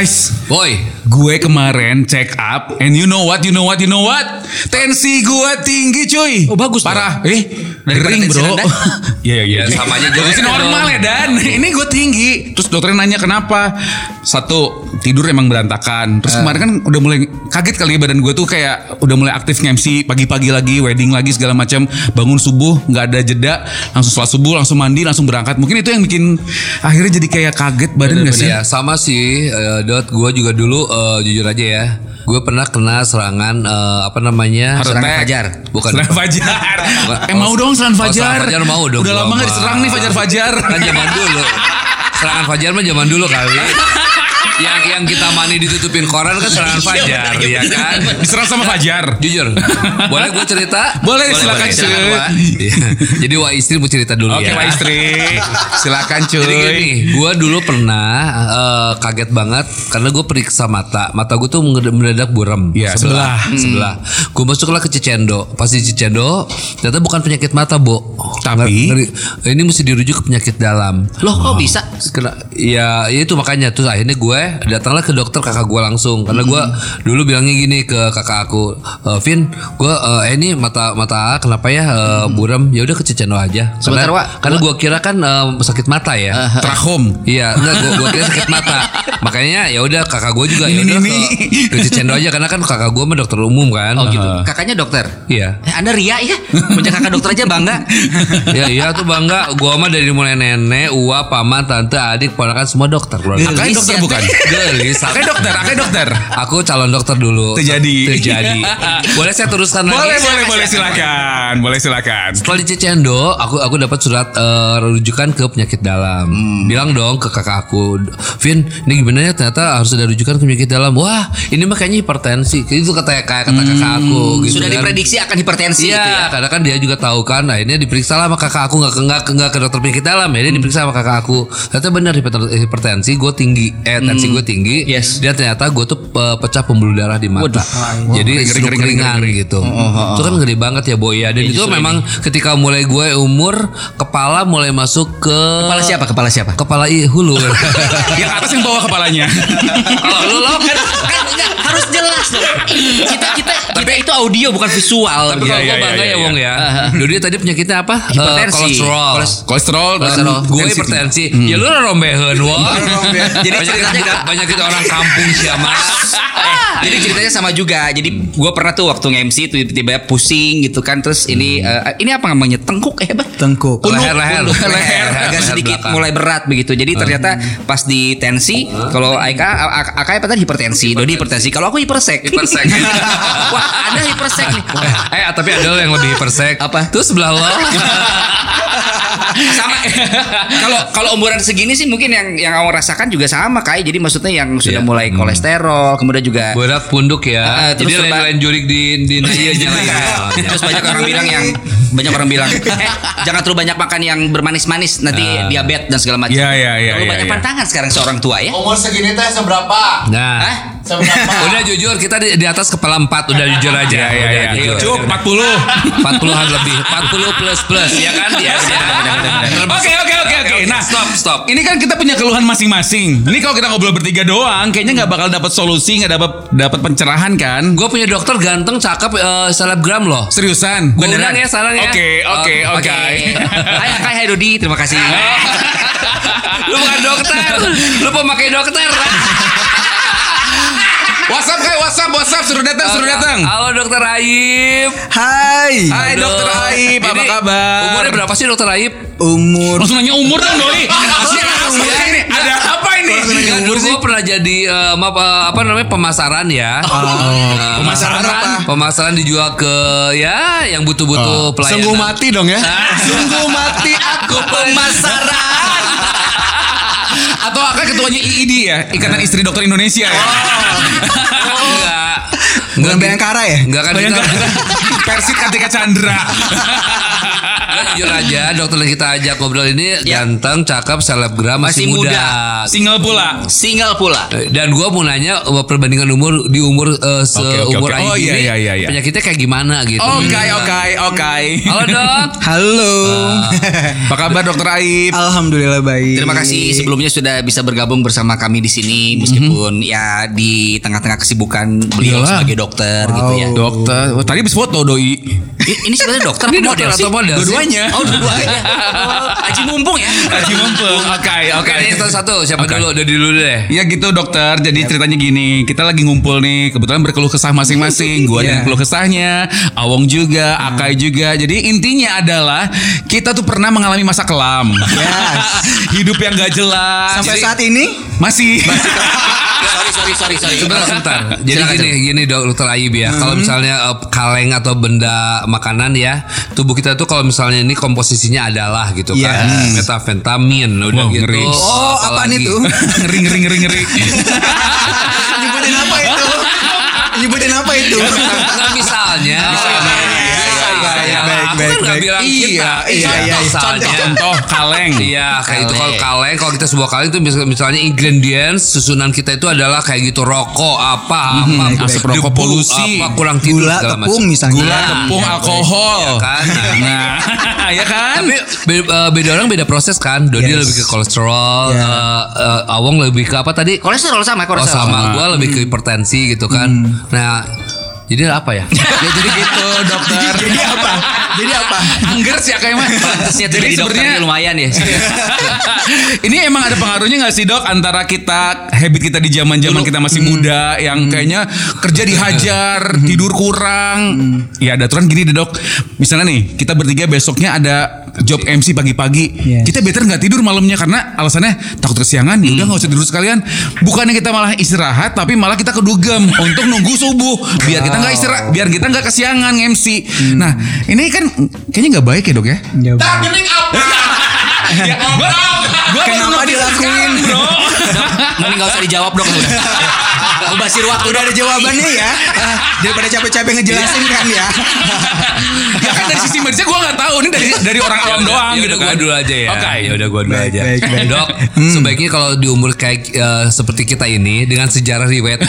Guys, Boy, gue kemarin check up and you know what, you know what, you know what? Tensi gue tinggi cuy. Oh, bagus Parah. Eh, Daripada bro. rendah? Iya iya. Ya, iya. sama aja jelek Tensi normal ya dan ini gue tinggi. Terus dokternya nanya kenapa? Satu tidur emang berantakan. Terus kemarin kan udah mulai kaget kali ya badan gue tuh kayak udah mulai aktif nge-MC pagi-pagi lagi, wedding lagi segala macam. Bangun subuh nggak ada jeda, langsung sholat subuh, langsung mandi, langsung berangkat. Mungkin itu yang bikin akhirnya jadi kayak kaget badan nggak sih? ya sama sih, eh, Dot. Gue juga dulu eh, jujur aja ya. Gue pernah kena serangan eh, apa namanya? Heart Serangan attack. fajar. Bukan. Serangan Fajar. Bukan. eh mau dong serangan Oh, Fajar. serangan Fajar mau dong Udah lama gak diserang nih Fajar Fajar. Kan zaman dulu. Serangan Fajar mah zaman dulu kali. Yang yang kita mandi ditutupin koran kan serangan Fajar, ya kan? Diserang sama Fajar. Jujur, boleh gue cerita? Boleh, silakan, cuy. Silakan, Wak. Iya. Jadi Wak istri mau cerita dulu Oke ya. Pak Istri. Silakan cuy. Jadi gini, gue dulu pernah eh, kaget banget karena gue periksa mata. Mata gue tuh mendadak buram. Iya, sebelah. Sebelah. Gue masuklah ke Cicendo. Pas di Cicendo, ternyata bukan penyakit mata, Bo. Tapi? Ngeri- ini mesti dirujuk ke penyakit dalam. Loh kok bisa? Kena, ya, ya itu makanya terus akhirnya gue datanglah ke dokter kakak gue langsung karena gue dulu bilangnya gini ke kakak aku, "Eh, Vin, gue eh, ini mata mata kenapa ya eh, buram? Ya udah ke Cicendo aja. Sebentar, karena, Wak. karena gue kira kan eh, sakit mata ya. Trachom. Iya, enggak gua, gua kira sakit mata. Makanya ya udah kakak gue juga ya udah ke, aja karena kan kakak gue mah dokter umum kan. Oh gitu. Kakaknya dokter. Iya. Eh, anda ria ya? Punya kakak dokter aja bangga. ya iya tuh bangga. Gua mah dari mulai nenek, uap, paman, tante, adik, ponakan semua dokter. keluarga. Kakaknya dokter ya, bukan? Gelis. Kakaknya dokter, kakaknya dokter. Aku calon dokter dulu. Terjadi. Terjadi. Boleh saya teruskan lagi? Boleh, boleh, boleh silakan. Boleh silakan. Setelah di Cicendo, aku aku dapat surat eh, rujukan ke penyakit dalam. Bilang dong ke kakak aku, Vin, ini gimana ya? Ternyata harus ada rujukan ke penyakit dalam. Wah, ini mah kayaknya hipertensi. Itu kata kayak kata kakak aku. Gitu Sudah kan. diprediksi akan hipertensi Iya, gitu ya. karena kan dia juga tahu kan. Akhirnya diperiksa lah sama kakak aku nggak ke nggak ke nggak ke dokter penyakit dalam. Ya dia diperiksa sama kakak aku. Ternyata benar hiperten- hipertensi gue tinggi. Eh tensi gue tinggi. Yes. Dan ternyata gue tuh pe- pecah pembuluh darah di mata. Jadi ngeri, stroke ngeri, ngeri, ringan ngeri. gitu. Itu kan gede banget ya boy ya. Dan itu memang ketika mulai gue umur kepala mulai masuk ke Kepala siapa? Kepala siapa? Kepala i hulu. Yang atas yang bawah kepalanya. Kalau lu lo kan, kan enggak, harus jelas dong. Kita kita kita itu audio bukan visual. Tapi Iya, kalau iya, gue bangga iya, ya iya. Wong ya. Dulu dia tadi penyakitnya apa? Eh, Hipertensi. kolesterol. Koles- Kolesterol, Kolesterol. Gue tensi hipertensi. tinggi. Ya lu rombeheun wong. Jadi banyak ceritanya banyak kita orang kampung sih mas. Jadi ceritanya sama juga. Jadi gue pernah tuh waktu nge-MC tuh tiba-tiba pusing gitu kan. Terus ini eh, ini apa namanya tengkuk ya, Bang? Tengkuk. Punuk, Leher, leher. Leher, leher, leher, agak sedikit belakang. mulai berat begitu. Jadi ternyata pas di tensi, kalau Aika, A- Aka apa tadi hipertensi, Dodi hipertensi. Kalau aku hipersek. Hipersek. Wah, ada hipersek nih. eh tapi ada yang lebih hipersek. Apa? Tuh sebelah lo. sama kalau kalau umuran segini sih mungkin yang yang kamu rasakan juga sama kayak jadi maksudnya yang sudah Iya. mulai kolesterol kemudian juga Berat punduk ya. Terus Jadi lain-lain jurik di di Iya, nyala iya. ya. Terus banyak orang bilang yang banyak orang bilang, eh, jangan terlalu banyak makan yang bermanis-manis nanti diabetes dan segala macam. Iya, iya, iya, Terlalu iya, banyak iya. pantangan sekarang seorang tua ya. Umur segini teh seberapa? Nah. Hah? Seberapa? Udah jujur kita di, di atas kepala 4 udah jujur aja. Iya, iya, Udah iya. jujur. Cukup 40. 40-an lebih. 40 plus plus ya kan? Iya, iya. Oke oke oke oke. Nah, stop stop. Ini kan kita punya keluhan masing-masing. Ini kalau kita ngobrol bertiga doang, kayaknya nggak bakal dapat solusi, nggak dapat dapat pencerahan kan? Gue punya dokter ganteng, cakep, eh, selebgram loh. Seriusan? Gue undang ya sekarang ya. Oke oke Oh, oke. Hai Akai, hai Dodi, terima kasih. lu bukan dokter, lu pemakai dokter. WhatsApp kayak WhatsApp WhatsApp suruh datang suruh datang. Halo dokter Aib. Hai. Hai dokter Aib, apa kabar? Umurnya berapa sih dokter Aib? Umur Langsung nanya umur dong Doi. Asli ini ada apa ini? Dulu gue pernah jadi eh, maaf, eh, apa namanya pemasaran ya. Eh, Pemasaran apa? Pemasaran dijual ke ya yang butuh-butuh pelayanan. Sungguh mati dong ya. Sungguh mati aku pemasaran. Atau akan ketuanya IID ya, Ikatan Istri Dokter Indonesia ya. Enggak. Bukan Bayangkara ya? Enggak kan Bayangkan kita Persik Kartika Chandra. Jujur aja dokter yang kita ajak ngobrol ini Ya. ganteng, cakep, selebgram, masih, Masih muda. muda. Single pula. Single pula. Dan gue mau nanya uh, perbandingan umur di umur uh, seumur oke. Aib Oh, iya, ini iya, iya, iya. penyakitnya kayak gimana gitu. Oke, oke, oke. Halo dok. Halo. Apa kabar dokter Aib? Alhamdulillah baik. Terima kasih sebelumnya sudah bisa bergabung bersama kami di sini meskipun ya di tengah-tengah kesibukan beliau Iyalah. sebagai dokter gitu ya. Dokter, oh, tadi habis foto doi. Ini sebenarnya dokter Ini dokter atau model sih? Dua-duanya. Oh, dua-duanya. Oh, Aji mumpung ya. Haji mumpung. Oke, oke. Oke, ini satu-satu. Siapa Oke. dulu? Dari dulu deh. Ya gitu dokter. Jadi ceritanya gini, kita lagi ngumpul nih. Kebetulan berkeluh kesah masing-masing. Gua dengan keluh kesahnya, Awong juga, Akai juga. Jadi intinya adalah kita tuh pernah mengalami masa kelam. Yes. Hidup yang gak jelas. Sampai Jadi- saat ini masih. sorry, sorry, sorry, sorry. Sebentar, sebentar. Jadi Silakan, gini, gini dok, dokter Ayib ya. Kalau misalnya uh, kaleng atau benda makanan ya, tubuh kita tuh kalau misalnya ini komposisinya adalah gitu kan, Yes. metafentamin, udah Wow, gitu. ngeri. Oh, apaan itu? ngeri ngeri ngeri ngeri. Nyebutin apa itu? Nyebutin apa itu? Nah, misalnya, misalnya, Baik, kan baik. bilang Iya, kita, iya, iya, iya. misalnya. Contoh kaleng. Iya kayak itu kalau Kaleng. kalau kita sebuah kaleng itu mis- misalnya ingredients susunan kita itu adalah kayak gitu rokok apa apa Asap debu, rokok, polusi. apa kurang tidur Gula, segala tepung macam. misalnya. Gula, Nah, tepung, ya, alkohol. ya kan? Nah, ya kan? Tapi be- eh, beda orang beda proses kan. Dodi Yes. lebih ke kolesterol, Ya. eh, eh, Awong lebih ke apa tadi? Kolesterol sama, Oh kolesterol. sama, gue lebih ke hipertensi gitu kan. Nah, jadi apa ya? ya jadi gitu dokter. Jadi apa? Jadi apa? Angger sih kayak mah. Pantasnya Jadi jadi sebenarnya lumayan ya. ini emang ada pengaruhnya nggak sih dok antara kita habit kita di zaman zaman kita masih muda yang kayaknya kerja dihajar tidur kurang ya ada aturan gini deh dok misalnya nih kita bertiga besoknya ada job MC pagi-pagi. Yes. kita better nggak tidur malamnya karena alasannya takut kesiangan. Ya udah nggak usah tidur sekalian. Bukannya kita malah istirahat tapi malah kita kedugem untuk nunggu subuh. Biar kita nggak istirahat biar kita nggak kesiangan MC nah ini kan kayaknya nggak baik ya dok ya? Tak apa? Ya, gua, gua Kenapa dilakuin? bro? Mending gak usah dijawab dok udah. Mubasir waktu Udah ada jawabannya ya. Daripada capek-capek ngejelasin kan ya. ya kan dari sisi medisnya gue nggak tahu ini dari dari orang awam doang ya gitu kan. gua dulu aja ya. Oke. Ya udah gua dulu aja. baik, baik. Dok, sebaiknya kalau di umur kayak eh, seperti kita ini dengan sejarah riwayat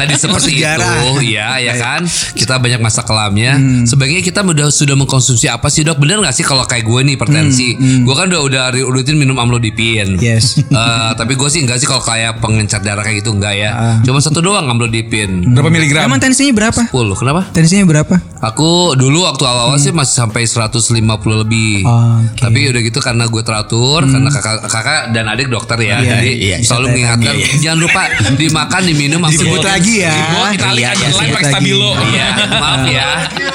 tadi seperti itu, ya ya kan. Kita banyak masa kelamnya. Sebaiknya kita udah sudah mengkonsumsi apa sih, Dok? Bener gak sih kalau kayak gue nih hipertensi? Gue kan udah udah rutin minum amlodipin. Yes. Eh, tapi gue sih enggak sih kalau kayak pengencer darah kayak gitu enggak ya. Cuma satu doang amlodipin. Berapa miligram? Emang tensinya berapa? 10. Kenapa? Tensinya berapa? Aku dulu waktu awal-awal sih masih sampai 150 lebih. Oh, oke. Tapi udah gitu karena gue teratur, karena kakak, kakak dan adik dokter ya. Iya, jadi iya, selalu bisa mengingatkan jangan lupa dimakan, diminum, Disebut lagi ya. Dibuat Itali Iya, aja iya, lain sebut pakai lagi. stabilo. Iya, maaf ya.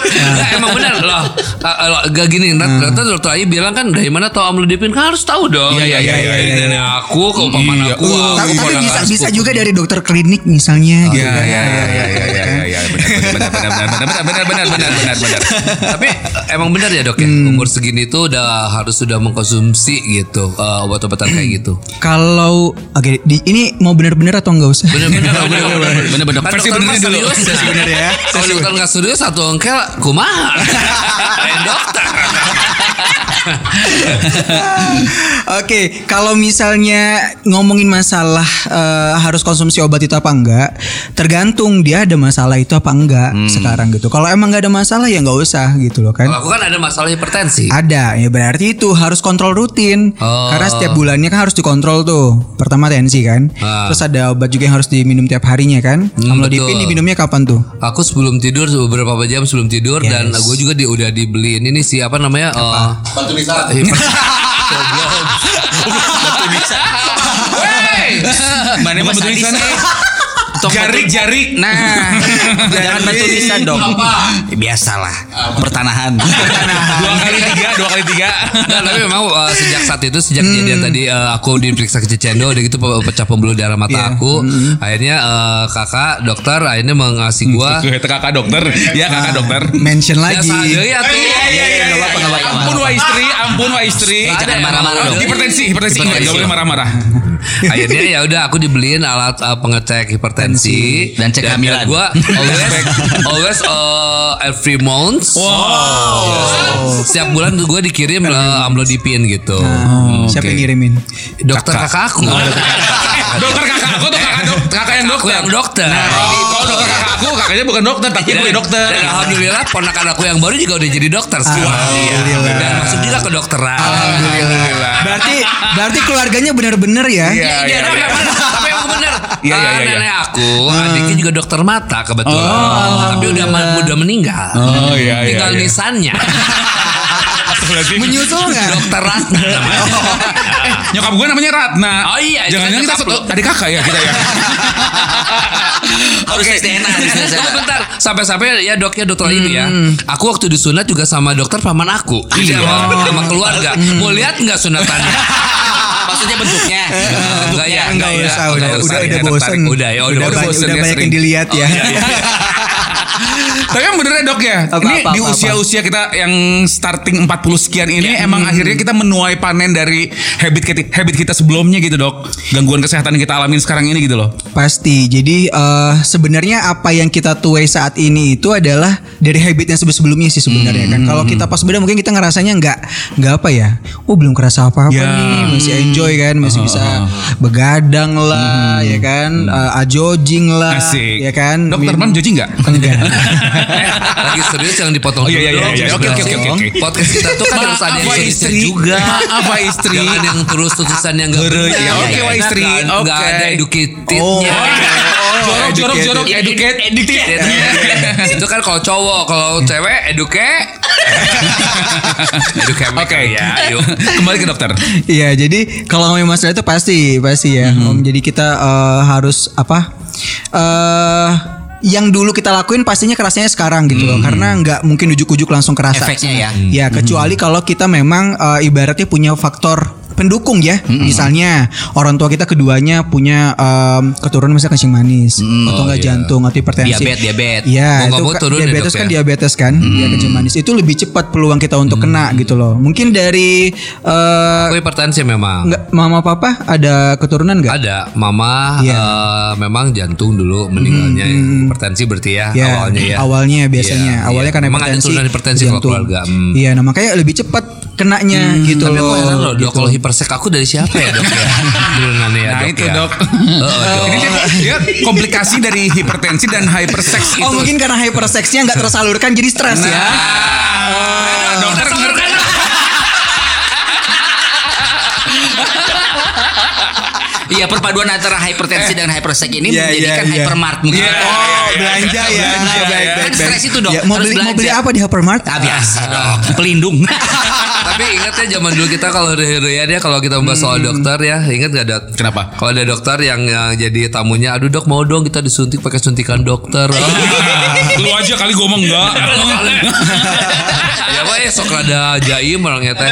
Nggak, emang benar loh. Uh, uh, Gak gini, ternyata dokter Ayu bilang kan dari mana tahu amlodipin kan harus tahu dong. Iya, iya, iya, iya, iya. nenek aku, ke paman Iya. aku. Tapi, ponakan bisa bisa sepupu. juga dari dokter klinik misalnya gitu. Iya, iya, iya, iya, iya, iya, iya, benar, benar, benar, benar, benar, benar, benar, benar, benar, benar. Tapi emang benar ya dok ya umur segini tuh udah harus sudah mengkonsumsi gitu uh, obat-obatan kayak gitu. Kalau oke di- ini mau bener-bener atau enggak usah? Bener-bener bener-bener Bener-bener. Kan dokter serius, Versi nah. bener ya. Kalau dokter nggak serius satu engkel kumaha. Lain dokter. Oke, kalau misalnya ngomongin masalah eh, harus konsumsi obat itu apa enggak, tergantung dia ada masalah itu apa enggak sekarang gitu. Kalau emang nggak ada masalah ya nggak usah gitu loh kan. Kalau aku kan ada masalah hipertensi. Ada, ya berarti itu harus kontrol rutin. Oh. Karena setiap bulannya kan harus dikontrol tuh. Pertama tensi kan. Ah. Terus ada obat juga yang harus diminum tiap harinya kan. Hmm, Amlodipin diminumnya kapan tuh? Aku sebelum tidur beberapa jam sebelum tidur Yes. dan gue juga di, udah dibeliin ini sih apa namanya? eh, Batu nisan. hiper- Wey, mana bantu sadis, nisan? eh. Jarik, jarik. Nah, jangan bantu bisa dong. Apa? Biasalah, pertanahan. Dua kali tiga, dua kali tiga. Nah, tapi memang uh, sejak saat itu sejak kejadian tadi uh, aku diperiksa ke Cicendo udah gitu pe- pecah pembuluh darah mata aku. Akhirnya uh, kakak dokter akhirnya mengasih gua Ke kakak dokter, ya kakak dokter. Mention Ya, lagi. saja ya tuh. Iya, iya, iya, iya. Ampun wa istri, ampun wa istri. Jangan marah-marah dong. Hipertensi, hipertensi. Ingat, Gak boleh marah-marah. Akhirnya ya udah aku dibeliin alat uh, pengecek hipertensi Dan cek kehamilan. Gue always always uh, every month. Wow. Setiap bulan gue dikirim uh, amlodipin gitu. Siapa yang ngirimin? Dokter kakak, aku. Dokter kakak aku tuh kakak, dok, kakak yang Aku dokter. yang dokter. Kalau dokter kakak aku kakaknya bukan dokter tapi gue dokter. Dan alhamdulillah ponakan aku yang baru juga udah jadi dokter. Alhamdulillah. Dan masuk juga ke dokteran. Alhamdulillah. Berarti berarti keluarganya benar-benar ya? Iya, Iya, iya, iya. Tapi yang bener. Iya, iya, Ah, iya, iya. Nenek aku, adiknya juga dokter mata kebetulan. Tapi udah udah meninggal. Oh, iya, iya, Tinggal iya. nisannya. Menyusul nggak? dokter Ratna namanya. Nyokap gue namanya Ratna. Oh iya, Jangan-jangan kita satu adik kakak ya kita ya. Tes Tunggu bentar, sampai-sampai ya doknya dokter ini ya. Aku waktu disunat juga sama dokter paman aku, iya, sama, sama keluarga. Mau lihat nggak sunatannya? Maksudnya bentuknya. Enggak ya, Enggak ya, usah, udah udah ya, udah ya, udah, bosen udah ya, banyak sering. yang dilihat ya. Tapi yang bener ya dok ya. Apa, ini apa, di usia-usia kita yang starting 40 sekian ini emang akhirnya kita menuai panen dari habit kita, habit kita sebelumnya gitu dok. Gangguan kesehatan yang kita alamin sekarang ini gitu loh. Pasti. Jadi eh, sebenarnya apa yang kita tuai saat ini itu adalah dari habit yang sebelum-sebelumnya sih sebenarnya kan. Kalau kita pas muda mungkin kita ngerasanya nggak nggak apa ya. Oh belum kerasa apa-apa Ya. nih, masih enjoy kan, masih bisa begadang lah, ya kan, Eh, ajojing lah, Asik. ya kan. Dokter Min- Mam joji nggak? Enggak. Lagi serius yang dipotong Oh, iya, iya, dulu dong. iya, iya. Oke, oke, oke, oke, oke. Podcast kita tuh kan harus ada yang serius istri. juga. Maaf, Pak istri. Jangan yang terus terusan yang enggak benar. ya, oke, Pak istri. Enggak Oke. ada educatednya. jorok, jorok, jorok, educate. Educated. Itu kan kalau cowok, kalau cewek educate. educate Oke, ya. Yuk. Kembali ke dokter. Iya, jadi kalau ngomongin masalah itu pasti, pasti ya. Mhm. Om. Jadi kita eh, harus apa? eh yang dulu kita lakuin pastinya kerasanya sekarang gitu loh, karena nggak mungkin ujuk-ujuk langsung kerasa. Efeknya ya. Ya kecuali kalau kita memang eh, ibaratnya punya faktor pendukung ya, misalnya orang tua kita keduanya punya em, keturunan misalnya kencing manis atau enggak jantung atau hipertensi. Diabetes, diabetes. Iya, itu turun ya, diabetes kan ya? diabetes kan, ya kencing manis itu lebih cepat peluang kita untuk kena gitu loh. Mungkin dari eh, Aku hipertensi memang. Enggak, mama papa ada keturunan enggak? Ada, mama Iya. eh, memang jantung dulu meninggalnya hipertensi berarti ya, Ya, awalnya ya. awalnya biasanya. Iya, awalnya iya. kan Memang ada hipertensi. turunan hipertensi jantung. keluarga. Hmm. Iya, nah makanya lebih cepat kenanya gitu Tapi aku loh. heran loh dok gitu. kalau hipersek aku dari siapa ya dok ya? Ya Nah dok itu ya. dok. Oh, dok. Ini dia, dia komplikasi dari hipertensi dan hypersex itu. Oh mungkin karena hyperseksnya nggak tersalurkan jadi stres ya. Nah, dokter ngerti. Iya perpaduan antara hypertensi dengan hypersex ini Iya, menjadikan iya, iya. hypermart mungkin. Iya, Oh belanja ya. Belanja, baik, ya. baik, Kan baik. stres itu, Dok. Ya, mau beli mau beli apa di hypermart? Ah, biasa dong, pelindung. Tapi ingat ya zaman dulu kita kalau Rian ya kalau kita membahas soal dokter ya ingat gak dok? Kenapa? Kalau ada dokter yang, yang jadi tamunya, aduh dok mau dong kita disuntik pakai suntikan dokter. Lu aja kali gue ngomong enggak. ya pak ya sok rada jaim orangnya teh.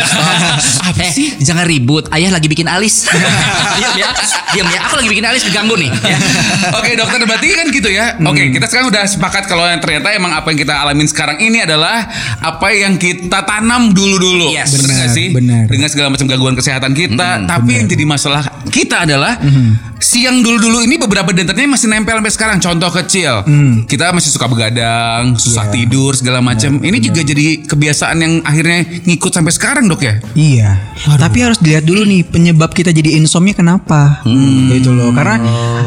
eh, jangan ribut. Ayah lagi bikin alis. Diam ya. Diam ya. Aku lagi bikin alis diganggu nih. Ya. Oke dokter berarti kan gitu ya. Oke kita sekarang udah sepakat kalau yang ternyata emang apa yang kita alamin sekarang ini adalah apa yang kita tanam dulu-dulu. Yes. bener Benar, gak sih? benar. Dengan segala macam gangguan kesehatan kita. Tapi yang jadi masalah kita adalah si yang dulu-dulu ini beberapa dentatnya masih nempel sampai sekarang. Contoh kecil, kita masih suka begadang, susah tidur segala macam. Ini juga jadi kebiasaan yang akhirnya ngikut sampai sekarang dok ya. Iya. Tapi harus dilihat dulu nih penyebab kita jadi insomnia kenapa? Gitu loh. Karena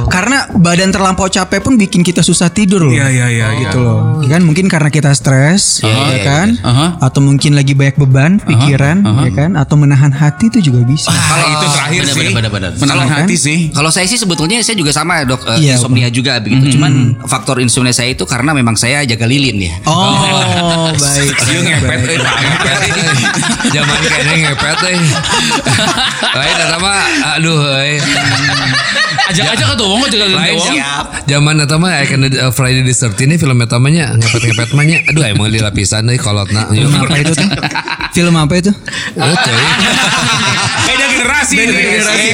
karena badan terlampau capek pun bikin kita susah tidur loh. Iya, iya, iya, Gitu loh. Ya kan mungkin karena kita stres, ya kan? Aha. Atau mungkin lagi banyak beban pikiran, ya kan? Atau menahan hati itu juga bisa. Kalau itu terakhir benar, sih, benar, benar, benar. menahan kan- hati sih. Kalau saya sih sebetulnya saya juga sama dok Iya, insomnia juga begitu. Cuman faktor insomnia saya itu karena memang saya jaga lilin ya. Oh, baik. Dia ngepet, eh. Zaman kayaknya ngepet eh. Lain eta mah aduh eh. Ajak aja ke tuh, wong juga Lain wong. siap. Zaman eta mah I Can uh, Friday the 13 ini film eta mah nya ngepet-ngepet mah nya. Aduh emang di lapisan deui kolotna. Yuk. Apa itu tuh? Film apa itu? Oh, cuy. Beda generasi. Beda generasi.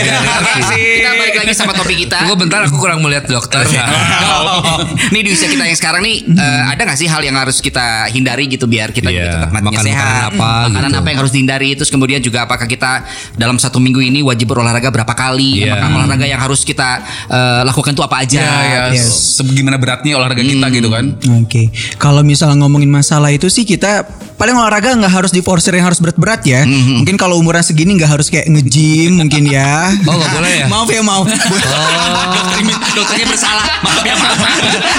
Kita balik lagi sama topik kita. Tunggu bentar aku kurang melihat dokter. Nih di usia kita yang sekarang nih eh, ada nggak sih hal yang harus kita hindari gitu biar kita Iya, tetap matinya makan sehat? makanan apa makanan gitu. apa yang harus dihindari? Terus kemudian juga apakah kita dalam satu minggu ini wajib berolahraga berapa kali? Iya. apakah olahraga yang harus kita eh, lakukan itu apa aja. Ya, ya. Sebagaimana beratnya olahraga kita gitu kan. Oke, kalau misalnya ngomongin masalah itu sih kita paling olahraga nggak harus diforsir yang harus berat-berat ya. Mungkin kalau umuran segini nggak harus kayak nge-gym mungkin ya. Oh, nggak boleh ya? maaf ya maaf. Dokter, dokternya bersalah. Maaf ya, maaf.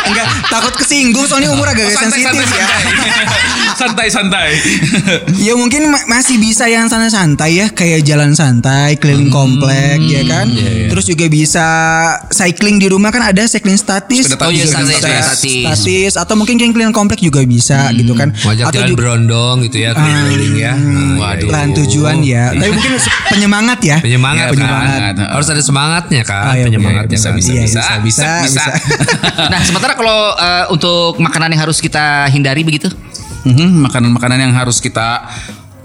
Enggak takut kesinggung soalnya umur agak Santai, sensitif santai, ya. santai, santai. ya mungkin ma- masih bisa yang santai-santai ya kayak jalan santai keliling komplek ya kan. Terus juga bisa cycling di rumah kan ada cycling statis. Oh iya, statis, statis. statis atau mungkin yang keliling komplek juga bisa gitu kan. Ngajak atau jalan juga berondong gitu ya keliling ya. Nah, Waduh. Lahan tujuan ya. Tapi mungkin penyemangat ya. Penyemangat, Ya, kan? penyemangat. Harus ada semangatnya kan, Ah, iya, penyemangatnya bisa, kan. bisa, Iya, bisa, bisa, bisa, bisa, bisa. Nah, sementara kalau eh, untuk makanan yang harus kita hindari begitu? Mhm, Makanan-makanan yang harus kita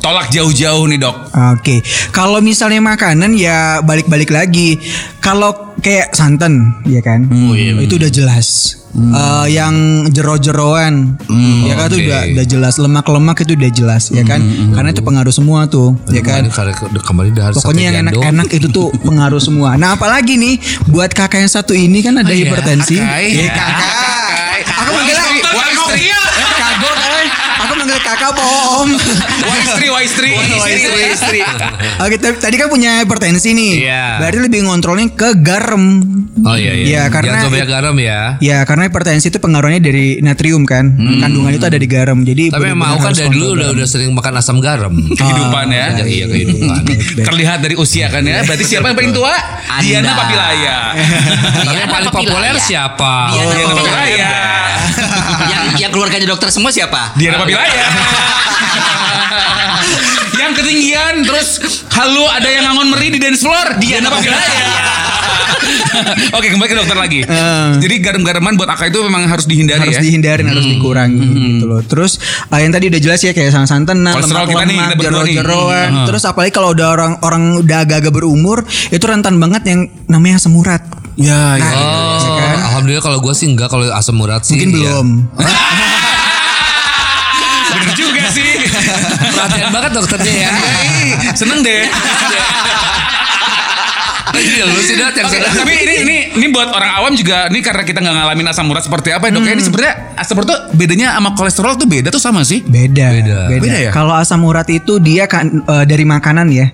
tolak jauh-jauh nih dok. Oke, kalau misalnya makanan ya balik-balik lagi. Kalau kayak santan, ya kan, itu udah jelas. Eh, yang jero-jeroan, ya kan itu oke. udah udah jelas. Lemak-lemak itu udah jelas, ya kan, karena itu pengaruh semua tuh, ya kan. Harus Pokoknya yang enak-enak itu tuh pengaruh semua. Nah apalagi nih buat kakak yang satu ini kan ada Oh iya, hipertensi. Kakai. Iya, kakak. Aku manggilnya Wah istri, kagok. eh. Aku manggil kakak apa om? wah istri, wah istri, Wah, istri, istri. Oke, tapi tadi kan punya hipertensi nih. Iya. Berarti lebih ngontrolnya ke garam. Oh iya iya. Iya, karena- Jangan banyak garam ya. Ya, karena hipertensi itu pengaruhnya dari natrium kan. Kandungan itu ada di garam. Jadi Tapi benar-benar mau kan dari dulu udah udah sering makan asam garam. kehidupan ya. Sejak iya kehidupan. Terlihat dari usia kan ya. Berarti siapa yang paling tua? Diana Papilaya. Tapi yang paling populer siapa? Diana Diana Papilaya. Yang yang keluarganya dokter semua siapa? Diana Papilaya. yang ketinggian terus halo ada yang ngangon meri di dance floor Diana Papilaya. Oke kembali ke dokter lagi. Jadi garam-garaman buat Aka itu memang harus dihindari harus ya. dihindarin harus dikurangi gitu loh. Terus ah, yang tadi udah jelas ya kayak kita nih, kita berdua nih. jero-jeroan. Hmm. Terus apalagi kalau udah orang orang udah agak-agak berumur, itu rentan banget yang namanya asam urat. Ya, ya. Oh, alhamdulillah kalau gue sih enggak kalau asam urat sih. Mungkin iya. belum. Bener juga sih. Perhatian banget dokternya ya. Ih, Seneng deh. Iya lu sih dot yang sadar. tapi ini ini ini buat orang awam juga ini karena kita nggak ngalamin asam urat seperti apa ya dok? ya? Ini sebenarnya asam urat tuh bedanya sama kolesterol tuh beda tuh sama sih. Beda, Beda. Beda ya? Kalau asam urat itu dia kan eh, dari makanan ya.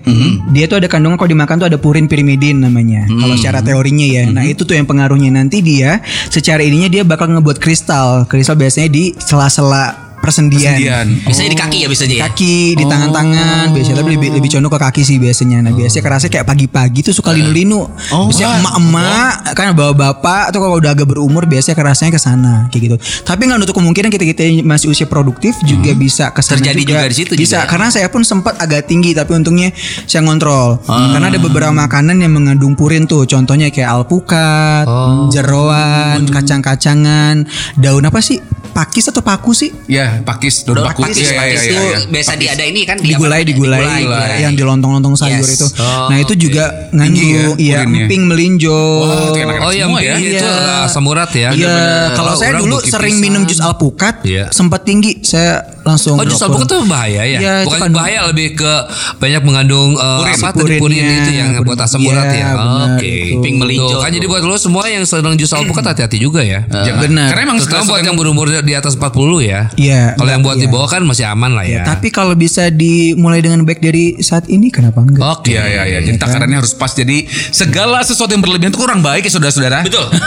Dia tuh ada kandungan kalau dimakan tuh ada purin pirimidin namanya. Kalau secara teorinya ya. Nah, itu tuh yang pengaruhnya nanti dia secara ininya dia bakal ngebuat kristal. Kristal biasanya di sela-sela persendian. Persendian. Biasanya di kaki ya biasanya ya. Kaki, di tangan-tangan, biasanya tapi lebih lebih condong ke kaki sih biasanya. Nah, biasanya kerasa kayak pagi-pagi tuh suka linu-linu. biasanya emak-emak kan bawa bapak atau kalau udah agak berumur biasanya kerasanya ke sana kayak gitu. Tapi nggak nutup kemungkinan kita-kita yang masih usia produktif juga bisa ke Terjadi juga di situ Bisa juga. karena saya pun sempat agak tinggi tapi untungnya saya ngontrol. Karena ada beberapa makanan yang mengandung purin tuh. Contohnya kayak alpukat, jeroan, kacang-kacangan, daun apa sih? Pakis atau paku sih? Ya, pakis, daun paku. Pakis, Iya, iya, pakis iya, itu iya. biasa di ada ini kan di digulai namanya? digulai, digulai. yang di lontong-lontong sayur Yes. itu. Oh, nah itu oke. juga ngandung ya, iya urinnya. emping melinjo. Wah, itu enak Oh yang semua ya. itu Iya. asam urat ya. Iya, kalau Oh, saya dulu sering minum jus alpukat, Iya. sempat tinggi, saya langsung. Oh jus alpukat tuh bahaya ya? Iya, itu Bukan bahaya lebih ke banyak mengandung uh, Purin. apa tadi purin itu yang buat asam Iya, urat ya. Oke. itu. Pink melinjo. Kan jadi buat lo semua yang sedang jus alpukat hati-hati juga ya. Benar. Karena emang buat yang berumur di atas 40 ya. Iya. Kalau yang buat iya. di bawah kan masih aman lah ya. Tapi kalau bisa dimulai dengan baik dari saat ini, kenapa enggak? Oke. Iya, iya, iya. Jadi takarannya harus pas. Jadi segala sesuatu yang berlebihan itu kurang baik ya saudara-saudara. Betul.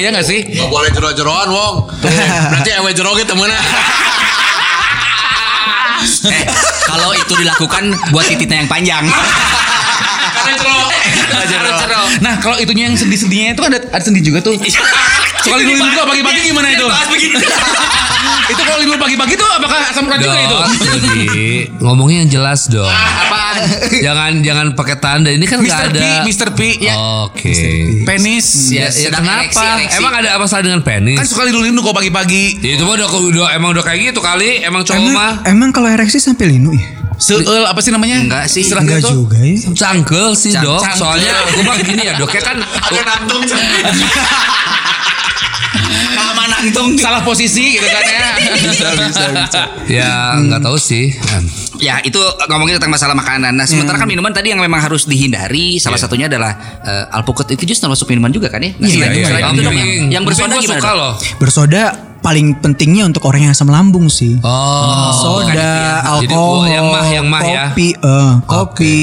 Iya nggak sih? Gak boleh jero-jeroan wong Tuh, Berarti ewe jero gitu mana Eh, kalau itu dilakukan buat titiknya yang panjang. Karena cerok. Nah kalau itunya yang sendi-sendinya itu ada, ada sendi juga tuh. Sekali dulu dulu pagi-pagi gimana itu? itu kalau libur pagi-pagi tuh apakah asam urat juga itu? Ngomongnya yang jelas dong. Apaan? jangan jangan pakai tanda. Ini kan nggak Mr. P, ada. Mr. P. Ya. Oke. Penis. Ya, Ya, kenapa? ereksi, ereksi. Emang ada apa salah dengan penis? Kan suka linu-linu kok pagi-pagi. Ya, itu mah udah, udah emang udah kayak gitu kali. Emang cowok Emang, mah emang kalau ereksi sampai linu ya? Seul apa sih namanya? Enggak sih. Istilah Enggak gitu. juga ya. cangkel sih Cang- dok. cangkel. Soalnya gue mah gini ya dok ya kan. Agak nantung Nangtung. Salah posisi gitu kan ya. Ya nggak tahu sih. Ya itu ngomongin tentang masalah makanan. Nah sementara kan minuman tadi yang memang harus dihindari. Salah satunya adalah eh, alpukat itu justru termasuk minuman juga kan ya. Nah, iya, selain iya. itu dong, yang, Amping. yang bersoda gimana? suka loh. Bersoda paling pentingnya untuk orang yang asam lambung sih. Oh, soda, Jadi, alkohol, yang mah- yang mah ya? kopi, eh, kopi.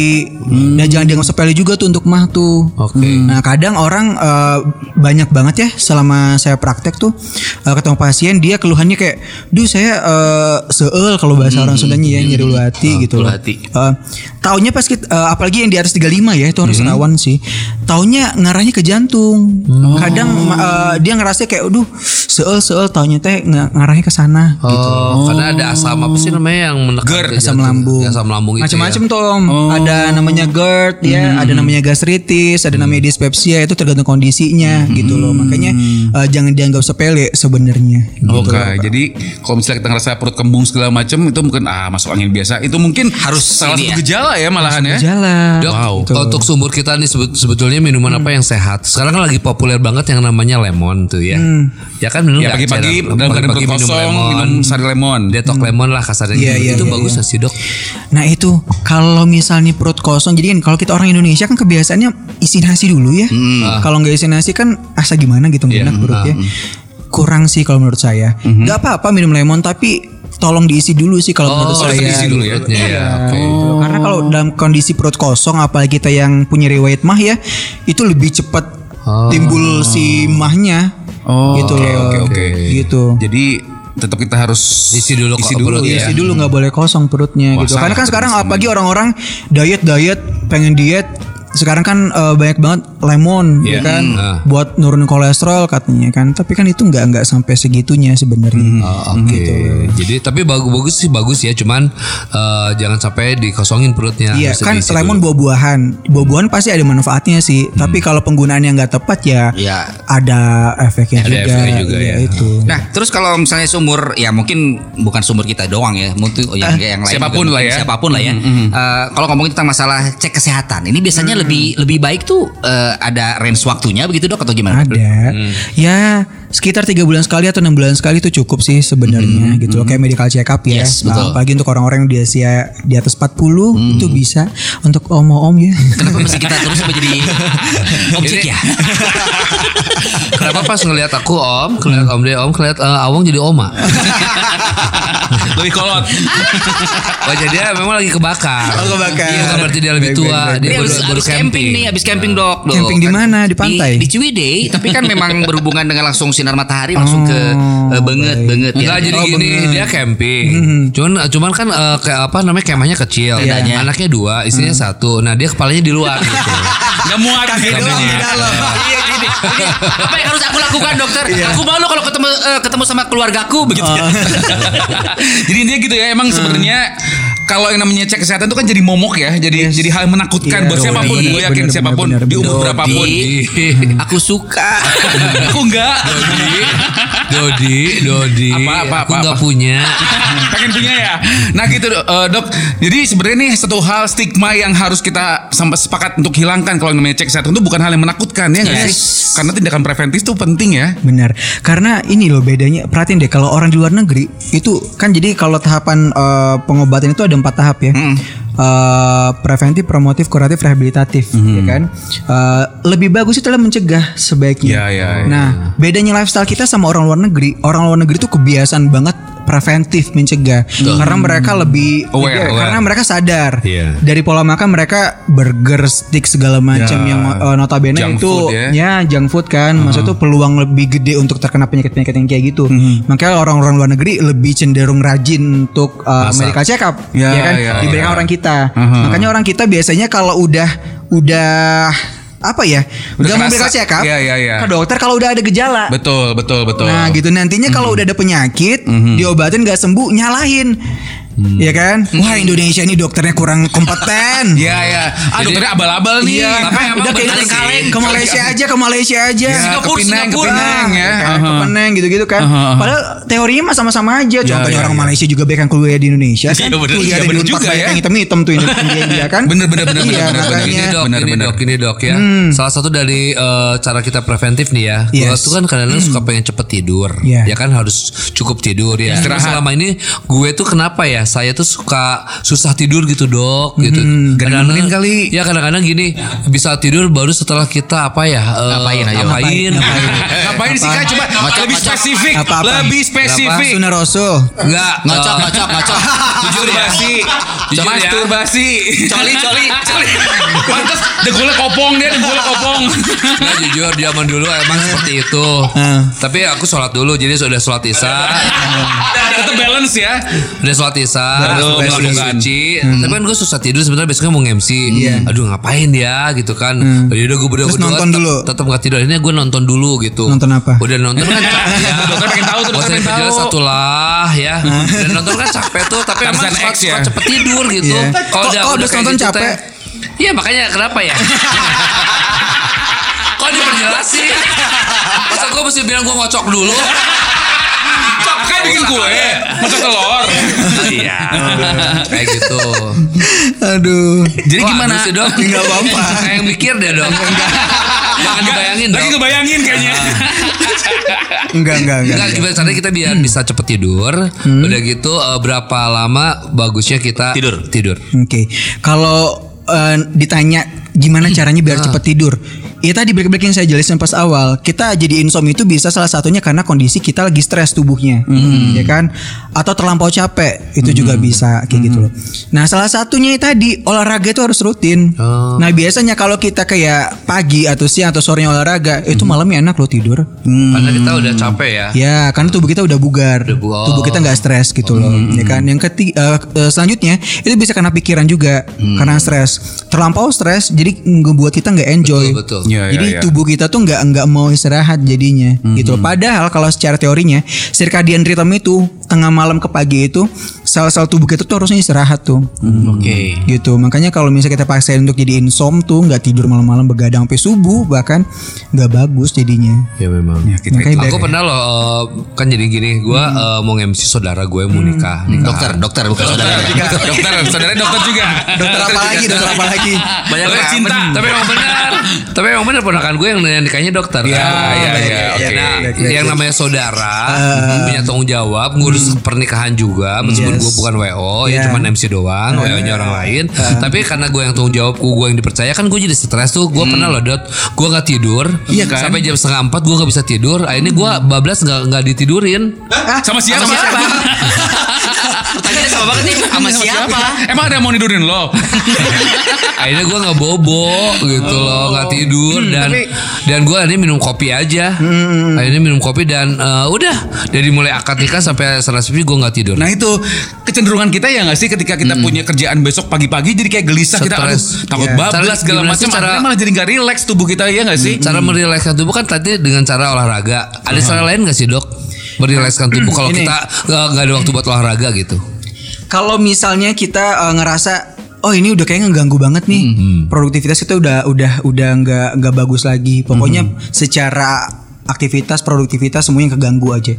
Dan jangan dianggap sepele juga tuh untuk mah tuh. Oke. Nah kadang orang eh, banyak banget ya selama saya praktek tuh eh, ketemu pasien dia keluhannya kayak, duh saya eh, seel kalau bahasa orang Sundanya ya nyeri hati gitu loh. hati. Eh, taunya pas kita, eh, apalagi yang di atas 35 ya itu harus rawan sih. Taunya ngarahnya ke jantung. Kadang eh, dia ngerasa kayak, aduh seel seel taunya teh ng- ngarahnya ke sana gitu. Oh, karena ada asam apa sih namanya yang menekan GERD, asam jantung. lambung. Asam lambung itu Macam-macam ya. tuh Om. Ada namanya GERD ya, ada namanya gastritis, ada namanya dispepsia itu tergantung kondisinya gitu loh. Makanya eh, jangan dianggap sepele sebenarnya. Oke, jadi kalau misalnya kita ngerasa perut kembung segala macam itu mungkin ah masuk angin biasa. Itu mungkin harus salah satu ya. gejala ya malahan ya. Jalan. Dok, Wow. kalau untuk sumur kita nih sebet- sebetulnya minuman apa yang sehat? Sekarang kan lagi populer banget yang namanya lemon tuh ya. Ya kan minum Ya pagi-pagi dalam keadaan pagi-pagi perut kosong minum sari lemon. Detok lemon lah kasarnya Iya, gitu. iya, itu iya, bagus nggak sih dok? Nah itu kalau misalnya perut kosong, jadi kan kalau kita orang Indonesia kan kebiasaannya isi nasi dulu ya. Kalau nggak isi nasi kan asa gimana gitu Iya. enak perutnya. Kurang sih kalau menurut saya. Nggak apa-apa minum lemon tapi tolong diisi dulu sih kalau menurut harus saya. diisi dulu ya? Perutnya ya. Oke. Gitu. Karena kalau dalam kondisi perut kosong apalagi kita yang punya riwayat mah ya itu lebih cepat timbul si mahnya. Oh, gitu oke, loh. oke, oke. Gitu. Jadi tetap kita harus Isi dulu isi dulu perutnya. ya. Isi dulu nggak boleh kosong perutnya Wah, gitu. Karena kan sekarang apalagi orang-orang diet diet pengen diet sekarang kan eh, banyak banget lemon Iya. ya kan Nah. buat nurunin kolesterol katanya kan tapi kan itu nggak nggak sampai segitunya sebenarnya Oh, Oke. Jadi tapi bagus bagus sih bagus ya, cuman eh, jangan sampai dikosongin perutnya. Iya Harus kan lemon buah-buahan buah-buahan pasti ada manfaatnya sih tapi kalau penggunaan yang nggak tepat ya Ya. ada efeknya Ada juga, efeknya juga Iya, ya. itu Nah, terus kalau misalnya sumur ya mungkin bukan sumur kita doang ya, mungkin yang yang lain siapa pun juga lah ya. Siapa pun lah ya. Eh, kalau ngomongin tentang masalah cek kesehatan, ini biasanya lebih lebih baik tuh eh, ada range waktunya begitu dok atau gimana? Ada. Ya sekitar tiga bulan sekali atau enam bulan sekali itu cukup sih sebenarnya gitu loh kayak medical check up ya. Yes, Nah, betul. apalagi untuk orang-orang yang di usia di atas 40 itu bisa untuk om-om ya. Kenapa mesti kita terus menjadi objek ya? Kenapa pas ngelihat aku om, ngelihat om dia om, ngelihat eh, awang jadi oma. Lebih kolot. Wajah dia memang lagi kebakar. Oh, kebakar. Iya, bukan berarti dia lebih tua. baik, baik, Dia baru, habis, baru habis camping. nih, habis camping dok. dok. Camping di mana? Di pantai? Di, Ciwidey, tapi kan memang berhubungan dengan langsung sinar matahari langsung ke eh, banget banget ya. Enggak jadi Oh, gini bener. dia camping. Cuman cuman kan eh, kayak apa namanya kemahnya kecil. Bedanya. Anaknya dua, istrinya satu. Nah, dia kepalanya di luar gitu. Nggak muat katanya. Iya gini. Ini apa yang harus aku lakukan dokter? Aku malu kalau ketemu eh, ketemu sama keluargaku begitu. ya. Jadi intinya gitu ya emang sebenarnya kalau yang namanya cek kesehatan itu kan jadi momok ya, jadi jadi hal yang menakutkan Iya, buat siapa pun. bener, Gue yakin bener, siapa pun bener, di bener. umur berapapun. Aku suka. Aku enggak. Dodi, Dodi, Apa, apa, aku apa, nggak apa? punya. Pengen punya ya. Nah gitu eh, dok. Jadi sebenarnya nih satu hal stigma yang harus kita sampai sepakat untuk hilangkan kalau yang namanya cek kesehatan itu bukan hal yang menakutkan ya nggak Yes. sih? Karena tindakan preventif itu penting ya. Benar. Karena ini loh bedanya. Perhatiin deh kalau orang di luar negeri itu kan jadi kalau tahapan eh, pengobatan itu ada empat tahap ya. Eh, preventif, promotif, kuratif, rehabilitatif, ya kan. Eh, lebih bagus itu adalah mencegah sebaiknya. Ya, ya, ya. Nah, bedanya lifestyle kita sama orang luar negeri. Orang luar negeri itu kebiasaan banget preventif mencegah karena mereka lebih Aware, ya, aware. karena mereka sadar Iya. dari pola makan mereka burger stick segala macam Ya. yang eh, notabene Junk itu food ya. ya junk food kan maksudnya tuh peluang lebih gede untuk terkena penyakit-penyakit yang kayak gitu Mhm. makanya orang-orang luar negeri lebih cenderung rajin untuk uh, medical check up Ya, ya, kan ya, dibandingkan ya. orang kita Aha. makanya orang kita biasanya kalau udah udah apa ya Udah udah, medical check up Ya, ya, ya. ke dokter kalau udah ada gejala. Betul betul betul. Nah gitu. Nantinya kalau udah ada penyakit diobatin nggak sembuh nyalahin, ya kan? Wah Indonesia ini dokternya kurang kompeten. Ya ya. Ah dokternya abal-abal nih. Iya, Tapi emang udah kayak bener sih. kaleng ke Malaysia aja, ke Malaysia aja. Ya, Singapura, ke Penang, ke Singapura. Penang ya. Kan, Aha. ke Penang gitu-gitu kan. Aha. Padahal teorinya mah sama-sama aja. Contohnya ya, orang ya. Malaysia juga banyak yang kuliah di Indonesia kan. Iya, bener. Kuliah Iya, di bener juga ya. yang hitam-hitam tuh India kan. Bener, bener, bener, Iya, bener, bener, makanya. Ini dok, ini dok, ini dok ya. Salah satu dari eh, cara kita preventif nih ya. Gua Yes. tuh kan kadang-kadang suka pengen cepet tidur. Iya. Ya kan harus cukup tidur ya. Selama ini gue tuh kenapa ya saya tuh suka susah tidur gitu dok gitu Gak nemenin kali. ya kadang-kadang gini bisa tidur baru setelah kita apa ya eh, Ngapain, ayo. ngapain, Ngapain sih Kak? Coba lebih spesifik. Apa-apa? Lebih spesifik. Sunnah Rasul. Enggak Ngocok, eh, ngocok, ngocok. Jujur basi. Jujur ya. Masturbasi. Coli, coli, coli. Pantes degulnya kopong dia, degulnya kopong. Nah, jujur zaman dulu emang seperti itu. Tapi aku sholat dulu, jadi sudah sholat isya, Tetap balance ya. udah sholat isya, Betul, udah, udah betul. suci. Tapi kan gue susah tidur sebenarnya besoknya mau MC. Aduh ngapain ya gitu kan. Ya udah gue berdoa Terus nonton dulu. Tetap gak tidur. Ini gue nonton dulu gitu. Nonton apa? Udah nonton kan capek ya. Dokter pengen tahu, dokter pengen tahu. satu lah ya. Udah nonton kan capek tuh. Tapi emang suka, ya. suka cepet tidur gitu. Iya. Kok- kok udah nonton gitu capek? Iya makanya kenapa ya? Kok diperjelas sih? Masa gue mesti bilang gue ngocok dulu? Kan bikin kue, masak telur. Iya. Kayak gitu. Aduh. Jadi Wah, gimana? aduh sih, dok? Nggak apa-apa. Kayak yang mikir deh dong. Jangan dibayangin dong. Lagi ngebayangin kayaknya. Enggak, enggak, enggak. Enggak, gimana caranya kita biar bisa cepet tidur. Udah gitu eh, berapa lama bagusnya kita Tidur. Tidur. Oke, kalau eh, ditanya gimana caranya biar cepat tidur, ya tadi break-break yang saya jelasin pas awal, kita jadi insomnia itu bisa salah satunya karena kondisi kita lagi stres tubuhnya, ya kan? Atau terlampau capek itu juga bisa kayak gitu loh. Nah salah satunya tadi olahraga itu harus rutin. Oh. Nah biasanya kalau kita kayak pagi atau siang atau sorenya olahraga, itu malamnya enak loh tidur. Karena kita udah capek ya. Ya, karena tubuh kita udah bugar, bugar. tubuh kita nggak stres gitu loh, ya kan. Yang ketiga, selanjutnya itu bisa kena pikiran juga karena stres. Terlampau stres, jadi ngebuat kita nggak enjoy. Betul, betul. Iya, jadi iya. tubuh kita tuh nggak nggak mau istirahat jadinya, gitu. loh. Padahal kalau secara teorinya, circadian rhythm itu tengah malam ke pagi itu sel-sel tubuh kita tuh harusnya istirahat tuh. Oke. Gitu. Makanya kalau misalnya kita paksain untuk jadi insom tuh nggak tidur malam-malam begadang sampai subuh bahkan nggak bagus jadinya. Ya memang. Makanya Aku pernah loh eh, kan jadi gini, gue eh, mau MC saudara gue yang mau nikah. nikah. Dokter, dokter bukan saudara. Dokter, saudara dokter juga. Dokter apa lagi? Dokter apa lagi? Banyak Dokter banget. cinta. Tapi emang benar. Tapi emang benar ponakan gue yang nikahnya dokter. Iya, Ah, iya, iya, oke. Nah, yang namanya saudara punya tanggung jawab ngurus pernikahan juga meskipun Yes. gue bukan WO ya Iya. cuma MC doang, WO-nya orang lain. Tapi karena gue yang tanggung jawab, gue yang dipercaya kan gue jadi stres tuh. Gue pernah loh dot, gue nggak tidur. Iya kan? Sampai jam setengah empat gue nggak bisa tidur. Akhirnya gue bablas nggak nggak ditidurin. Sama siapa? Sama siapa? Pertanyaannya sama banget nih. Sama siapa? Emang ada yang mau nidurin lo? akhirnya gue nggak bobo gitu loh nggak tidur dan dan gue ini minum kopi aja akhirnya minum kopi dan eh, udah dari mulai akad nikah sampai serasipi gue nggak tidur Nah itu kecenderungan kita ya nggak sih ketika kita punya kerjaan besok pagi-pagi jadi kayak gelisah kita aduh, Stres. takut Iya. bablas segala macam cara- akhirnya malah jadi nggak rileks tubuh kita ya nggak sih? cara merilekskan tubuh kan tadi dengan cara olahraga ada cara lain nggak sih dok merilekskan tubuh kalau kita nggak nggak ada waktu buat olahraga gitu. Kalau misalnya kita eh, ngerasa oh ini udah kayak ngeganggu banget nih. Produktivitas kita udah udah udah nggak nggak bagus lagi. Pokoknya secara aktivitas produktivitas semuanya keganggu aja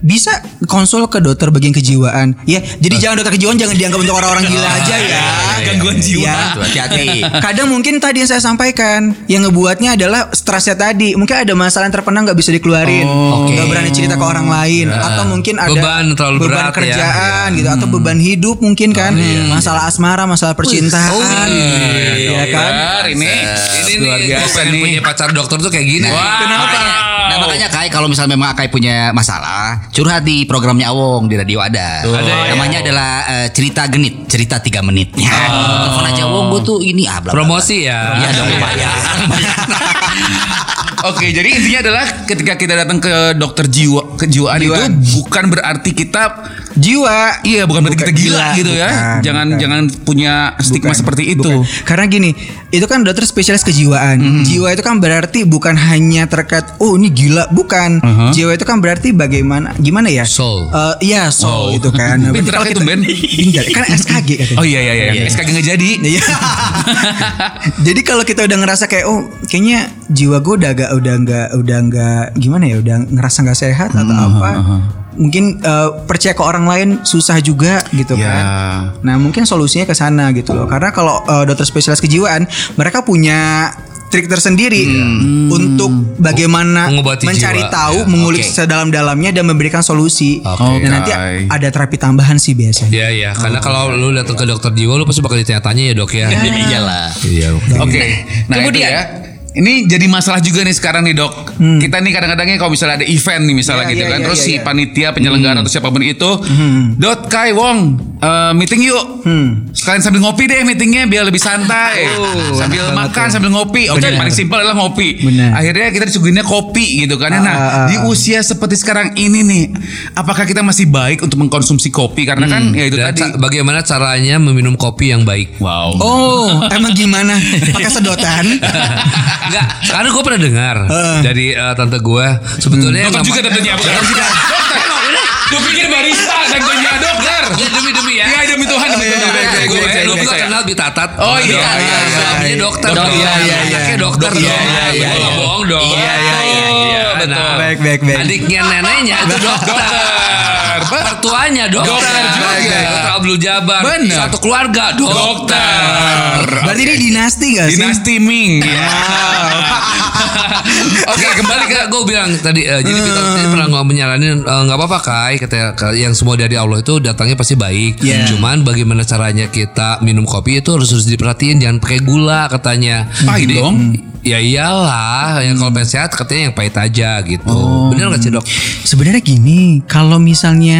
bisa konsul ke dokter bagian kejiwaan. Ya jadi jangan dokter kejiwaan jangan dianggap untuk orang-orang gila aja ya. Gangguan jiwa. Ya. Hati-hati. kadang mungkin tadi yang saya sampaikan yang ngebuatnya adalah stresnya tadi. Mungkin ada masalah yang terpendam nggak bisa dikeluarin. Nggak berani cerita ke orang lain. Atau mungkin ada Beban terlalu beban berat ya. kerjaan gitu atau beban hidup mungkin kan. Masalah asmara masalah percintaan. Ya kan? Ini. Ini luar biasa nih. punya pacar dokter tuh kayak gini. Makanya, nah makanya Kai kalau misalnya memang Akai punya masalah, curhat di programnya Awong di radio ada. Namanya adalah eh, cerita genit, cerita tiga menit. Ya. Telepon aja Wong gue tuh ini ah bla, bla, bla. promosi ya Iya dong lumayan. Oke, jadi intinya adalah ketika kita datang ke dokter jiwa kejiwaan itu bukan berarti kita jiwa iya bukan berarti kita gila, gila, gitu ya. bukan, jangan bukan. jangan punya stigma Bukan, seperti itu. bukan. Karena gini, itu kan dokter spesialis kejiwaan. Mhm. Jiwa itu kan berarti bukan hanya terkait oh ini gila, bukan. Uh-huh. Jiwa itu kan berarti bagaimana gimana ya? Soul. Eh, iya, soul itu kan. Pinter kalau itu, kita- Ben. Kan SKG katanya. Oh iya iya iya. SKG nggak jadi. Iya. Jadi kalau kita udah ngerasa kayak oh kayaknya jiwa gue udah agak udah nggak udah nggak gimana ya udah ngerasa nggak sehat atau Hmm, apa mungkin eh, percaya ke orang lain susah juga gitu Ya. kan. Nah mungkin solusinya ke sana gitu loh karena kalau eh, dokter spesialis kejiwaan mereka punya trik tersendiri untuk bagaimana Mengobati mencari jiwa. tahu, Ya, mengulik oke. sedalam-dalamnya dan memberikan solusi. Oke. Dan nanti ada terapi tambahan sih biasanya. Iya iya, karena kalau lu datang ke dokter jiwa lu pasti bakal ditanya-tanya ya dok ya. Iyalah. Iya. Oke. Nah, Kemudian. itu ya. Ini jadi masalah juga nih sekarang nih dok. Kita nih kadang-kadangnya kalau misalnya ada event nih misalnya Iya, gitu iya, kan, iya, terus iya, si iya. panitia penyelenggara atau siapa pun itu, dot Kai Wong eh, meeting yuk. Sekalian sambil ngopi deh meetingnya biar lebih santai. sambil makan sambil ngopi. Oke paling simpel adalah ngopi. Benar. Akhirnya kita disuguhinnya kopi gitu kan. Nah Ah, ah, di usia seperti sekarang ini nih, apakah kita masih baik untuk mengkonsumsi kopi? Karena kan ya itu Dan tadi. ca- bagaimana caranya meminum kopi yang baik? Wow. Oh, emang gimana? Pakai sedotan? Enggak, karena gue pernah dengar dari eh, tante gue sebetulnya Dokter yang juga tentunya bukan dokter. Gue pikir barista tentunya dokter. Ya demi demi ya. Iya demi Tuhan demi Tuhan. Gue Baik, baik, baik, lu baik, juga baik. kenal Bitatat. Oh, iya, iya, iya, Suaminya iya. dokter. Dokter, dong. iya, iya, iya. Anaknya dokter. Iya, dong. iya, iya, iya. bohong dong. Iya, iya, iya, iya. Betul. Baik, baik, baik. Adiknya neneknya itu dokter. Dokter. Mertuanya dokter. Dokter juga. Dokter Abdul Jabar. Bener. Satu keluarga dokter. Berarti ini dinasti gak sih? Dinasti Ming. Ya. Oke kembali ke gue bilang tadi eh, jadi kita tadi pernah ngomong menyaranin eh, nggak apa-apa kai kata yang semua dari Allah itu datangnya pasti baik. Iya. Cuman bagaimana caranya kita minum kopi itu harus harus diperhatiin jangan pakai gula katanya. Pahit Jadi, dong. Ya iyalah yang kalau pengen sehat katanya yang pahit aja gitu. Bener nggak sih dok? Sebenarnya gini, kalau misalnya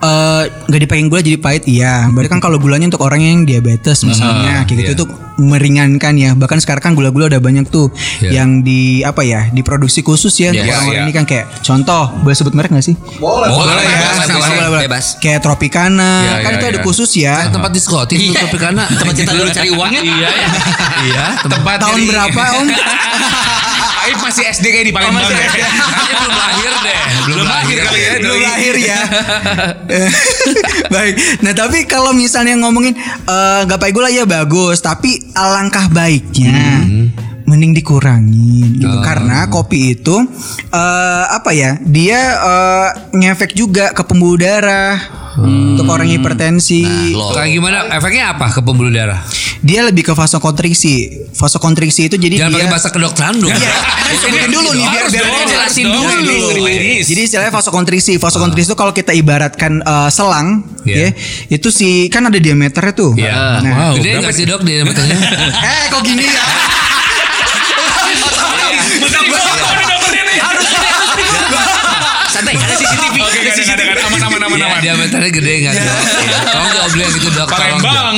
eh, nggak dipakein gula jadi pahit, iya. Berarti kan kalau gulanya untuk orang yang diabetes misalnya, kayak gitu iya. itu meringankan ya. Bahkan sekarang kan gula-gula udah banyak tuh Iya. yang di apa ya, diproduksi khusus ya Iya, orang-orang iya. ini kan kayak contoh, boleh sebut merek nggak sih? Boleh, Boleh, bebas, ya. boleh, Boleh, boleh. bebas. Kayak Tropicana, Iya, kan iya, itu ada iya. khusus ya. Kayak tempat diskotik Iya. tuh karena Tempat kita dulu cari uangnya. Iya ya. Iya. Tempat Tahun berapa Om? Aib masih SD kayak di Palembang. masih ya. SD. Kayaknya belum lahir deh. Belum lahir kali ya. belum doi. lahir ya. Baik. Nah tapi kalau misalnya ngomongin nggak pakai gula ya bagus, tapi alangkah baiknya. Mending dikurangin gitu. karena kopi itu eh, apa ya dia eh, ngefek juga ke pembuluh darah untuk orang hipertensi Loh. Kayak gimana? Efeknya apa ke pembuluh darah? dia lebih ke vasokontriksi vasokontriksi itu jadi Jangan dia pakai bahasa kedokteran dong. Iya, sebutin dulu nih biar biar dia jelasin dulu. Jadi istilahnya vasokontriksi. Vasokontriksi itu kalau kita ibaratkan eh, selang, Iya. ya, itu si kan ada diameternya tuh. Iya. Nah, Gede nggak sih dok diameternya? eh kok gini ya? Iya, aman-aman. Dia diameternya gede enggak, iya. Dok? Kamu enggak boleh gitu, Dok. Palembang.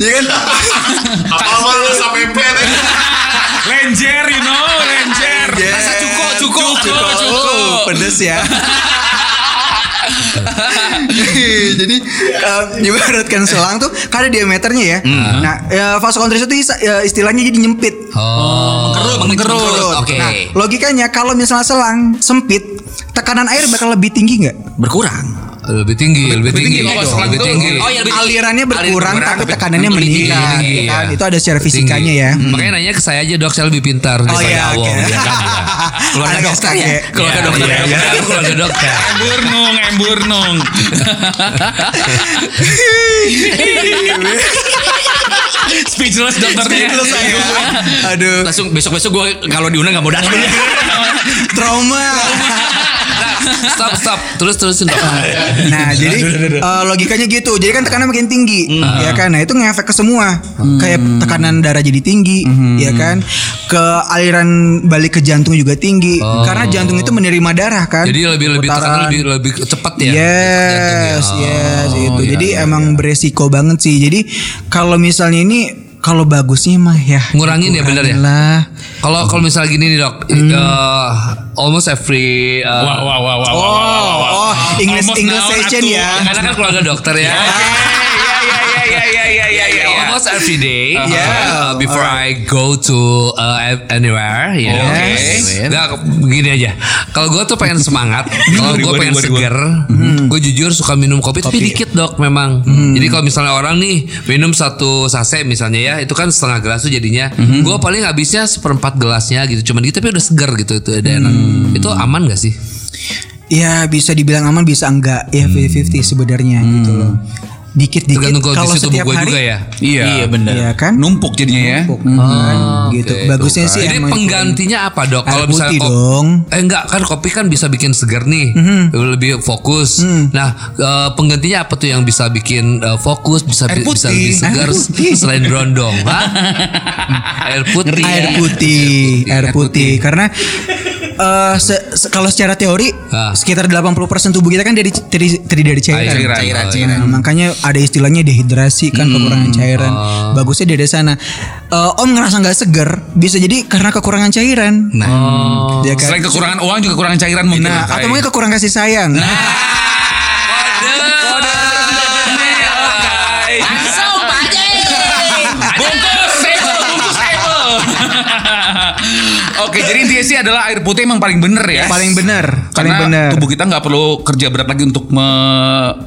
Iya kan? Apa-apa lu sampai pen. Lenjer, you know, lenjer. Iya. Rasa cukup, cukup, cukup, cukup. Oh, pedes ya. Jadi um, ibaratkan selang tuh kan ada diameternya ya. Hmm. Nah, ya, fase vasokonstriksi itu ya, istilahnya jadi nyempit. Oh. Mengkerut, mengkerut. Mengkerut. Oke. Nah, logikanya kalau misalnya selang sempit, tekanan air bakal lebih tinggi nggak? Berkurang. Lebih tinggi, lebih tinggi, tinggi, kalau dong, selang lebih tinggi. Oh, iya, lebih tinggi. alirannya berkurang Aliran tapi berkurang, tekanannya lebih meningkat. tinggi, ya kan? iya. Itu ada secara fisikanya ya. Hmm. Makanya nanya ke saya aja dok, saya lebih pintar Oh daripada iya, oke. Awong, ya kan? Ya. Keluarga Anak dokter ya? Keluarga Iya, dokter. iya, ya? iya, keluarga dokter. Emburnung, emburnung. Speechless dokternya. Speechless saya. Aduh, Langsung besok-besok gue kalau diundang gak mau datang. trauma. Stop, stop. Terus terusin dok. Nah, jadi eh, logikanya gitu. Jadi kan tekanan makin tinggi, ya kan? Nah, itu ngefek ke semua. Kayak tekanan darah jadi tinggi, ya kan? Ke aliran balik ke jantung juga tinggi. Karena jantung itu menerima darah kan. Jadi lebih lebih tekanan lebih lebih cepat ya. Yes, jantungnya. yes, Oh, itu. iya, Jadi iya, emang iya. beresiko banget sih. Jadi kalau misalnya ini kalau bagusnya mah ya Ngurangin ya, bener ya? Kalau kalau misalnya gini nih dok, eh, almost every eh, Wah, wah, wah, wah, Oh, wah, wah, wah. oh, English Almost English session ya. karena kan keluarga dokter ya, ya, ya, ya, ya, ya, Almost every day, Yeah. uh, before I go to uh, anywhere, you know. Yes. Nggak, begini aja. Kalau gue tuh pengen semangat, kalau gue pengen seger, gue jujur suka minum kopi, tapi dikit dok memang. Jadi kalau misalnya orang nih minum satu sase misalnya ya, itu kan setengah gelas tuh jadinya. Gue paling habisnya seperempat gelasnya gitu, cuman gitu tapi udah seger gitu itu udah enak. Itu aman gak sih? Ya bisa dibilang aman bisa enggak ya 50-50 sebenarnya gitu loh. Dikit-dikit kalau setiap hari juga ya. Iya. Iya benar. Iya kan? Numpuk jadinya ya. Numpuk, kan, gitu. Oke, Bagusnya tuh, sih kan. Jadi penggantinya apa dok? Kalau misalnya kopi, dong. eh enggak kan kopi kan bisa bikin segar nih, lebih fokus. Nah eh, penggantinya apa tuh yang bisa bikin eh, fokus, bisa Air bisa putih. lebih segar Air putih. selain brondong, Hah? Air putih. air putih, air putih. Karena eh, se- se- kalau secara teori Ah. sekitar 80% tubuh kita kan dari terdiri, dari cairan. Cairan. Cairan, Oh, cairan. Nah, makanya ada istilahnya dehidrasi kan kekurangan cairan. Bagusnya dari sana. Eh, om ngerasa nggak seger, bisa jadi karena kekurangan cairan. Nah, Ya kan? Selain kekurangan uang juga kekurangan cairan mungkin. Nah, atau mungkin kekurangan kasih sayang. langsung Pak Haji. Bungkus bungkus. Oke, jadi intinya sih adalah air putih emang paling bener ya. Paling benar, paling Karena benar. tubuh kita nggak perlu kerja berat lagi untuk me,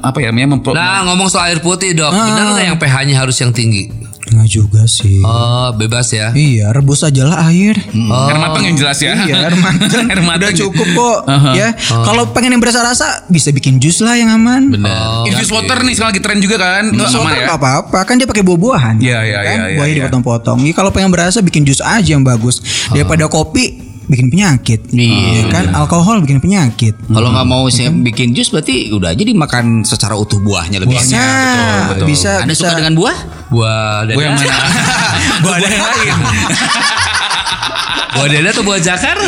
apa ya, namanya Nah ngomong soal air putih dok, benar nggak yang pH-nya harus yang tinggi? Nggak juga sih. Oh bebas ya. Iya, rebus aja lah air. air matang yang jelas ya. Iya, air matang. air matang. Udah cukup kok. Aha. Ya, kalau pengen yang berasa-rasa bisa bikin jus lah yang aman. Benar. Infused water nih sekarang lagi tren juga kan. Infused aman water ya. apa-apa kan dia pakai buah-buahan. Iya, iya, kan? iya, iya, Buahnya iya. dipotong-potong. Jadi kalau pengen berasa bikin jus aja yang bagus daripada kopi bikin penyakit. Iya. kan alkohol bikin penyakit. Kalau nggak mau saya bikin jus berarti udah aja dimakan secara utuh buahnya lebih Bisa, enak. bisa, Anda bisa. suka dengan buah? Buah Gue yang dada. mana? buah yang lain. Buah dada atau buah jakar?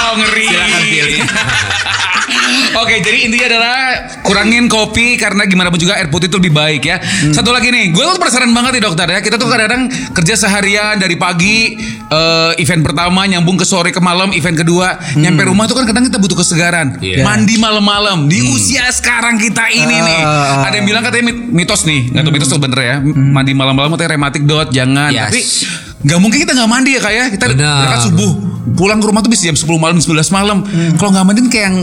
Wow, ngeri. Silakan pilih. Oke, jadi intinya adalah kurangin kopi karena gimana pun juga air putih itu lebih baik ya. Hmm. Satu lagi nih, gue tuh penasaran banget nih dokter ya. Kita tuh kadang-kadang kerja seharian dari pagi eh, event pertama nyambung ke sore ke malam event kedua, nyampe rumah tuh kan kadang kita butuh kesegaran. Hmm. Iya. Mandi malam-malam di usia sekarang kita ini nih. Ah. Ada yang bilang katanya mit- mitos nih, nggak tahu mitos atau bener ya. Hmm. Mandi malam-malam katanya rematik dot, jangan. Yes. Tapi nggak mungkin kita nggak mandi ya kayak kita Benar. berangkat subuh pulang ke rumah tuh bisa jam 10 malam 11 malam kalau nggak mandi kayak yang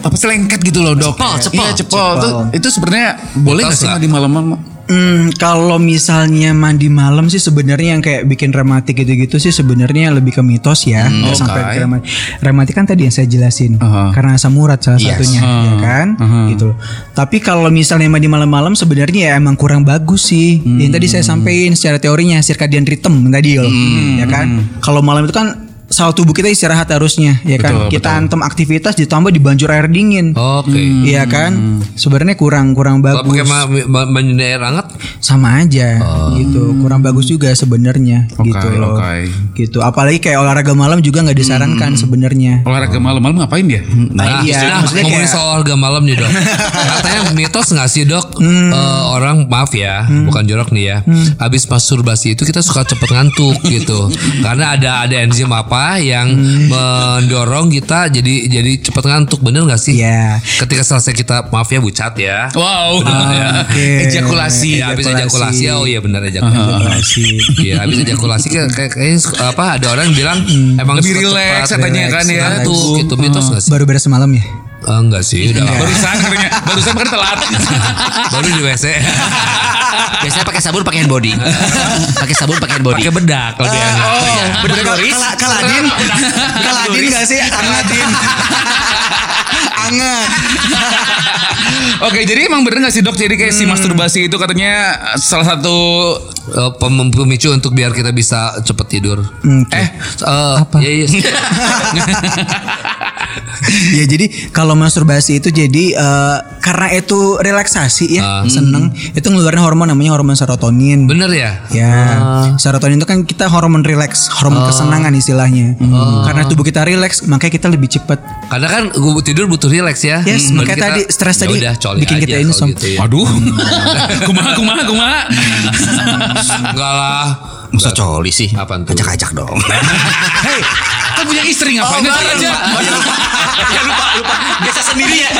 apa sih lengket gitu loh dok Cepol, cepol. Iya, cepol. Tuh, itu sebenarnya boleh nggak sih mandi malam-malam Hmm, kalau misalnya mandi malam sih sebenarnya yang kayak bikin rematik gitu-gitu sih sebenarnya lebih ke mitos ya, nggak oke. sampai ke rematik. Rematik kan tadi yang saya jelasin, Aha. karena asam urat salah Yes. satunya, ya kan, gitu. Tapi kalau misalnya mandi malam-malam sebenarnya ya emang kurang bagus sih. Yang tadi saya sampaikan secara teorinya circadian rhythm tadi, Yul. ya kan. Kalau malam itu kan sel tubuh kita istirahat harusnya, ya kan. Betul, kita antem aktivitas ditambah dibanjur air dingin. Oke. Iya kan, sebenarnya kurang kurang Kalau bagus pakai ma- ma- mandi air hangat, sama aja gitu kurang bagus juga sebenarnya Oke, gitu loh oke. gitu apalagi kayak olahraga malam juga nggak disarankan sebenarnya olahraga malam-malam ngapain dia Nah, iya, nah, maksudnya ngomongin kayak- soal olahraga malam nih dok. Katanya mitos nggak sih dok? Hmm. Eh, orang maaf ya, bukan jorok nih ya. Habis masturbasi itu kita suka cepet ngantuk gitu. Karena ada ada enzim apa yang Hmm. mendorong kita jadi jadi cepet ngantuk. Bener nggak sih? Iya. Ketika selesai kita maaf ya bucat ya. wow oke. ejakulasi Ya, habis Ejakulasi. ejakulasi. Oh iya benar ejakulasi. Iya, habis ejakulasi kayak kayak kayaknya apa ada orang yang bilang emang Lebih cepat katanya kan ya. ngantuk gitu. Mitos nggak sih? baru beres semalam ya Eh, enggak sih, udah barusan katanya barusan kan telat baru di WC. Biasanya pakai sabun pakai hand body. pakai sabun pakai hand body. Pakai bedak kalau dia. oh Bener Doris. Kala- kaladin kaladin nggak sih angadin anget Oke, jadi emang bener gak sih dok? Jadi kayak si masturbasi itu katanya salah satu pem- pemicu untuk biar kita bisa cepet tidur. eh Eh, apa? Ya, ya. ya jadi kalau masturbasi itu jadi eh, karena itu relaksasi ya seneng itu ngeluarin hormon namanya hormon serotonin Bener ya? Ya, serotonin itu kan kita hormon rileks, hormon kesenangan istilahnya. Karena tubuh kita rileks, makanya kita lebih cepat. Karena kan gua tidur butuh rileks ya. Yes, Hmm, makanya kita- tadi stres tadi udah, bikin aja kita insomnia. gitu ya. waduh kumaha kumaha kumaha Enggak lah. Masa coli sih? Apaan tuh? Ajak-ajak dong. hei kan punya istri ngapain Oh, aja aja lupa. ya lupa lupa biasa sendiri ya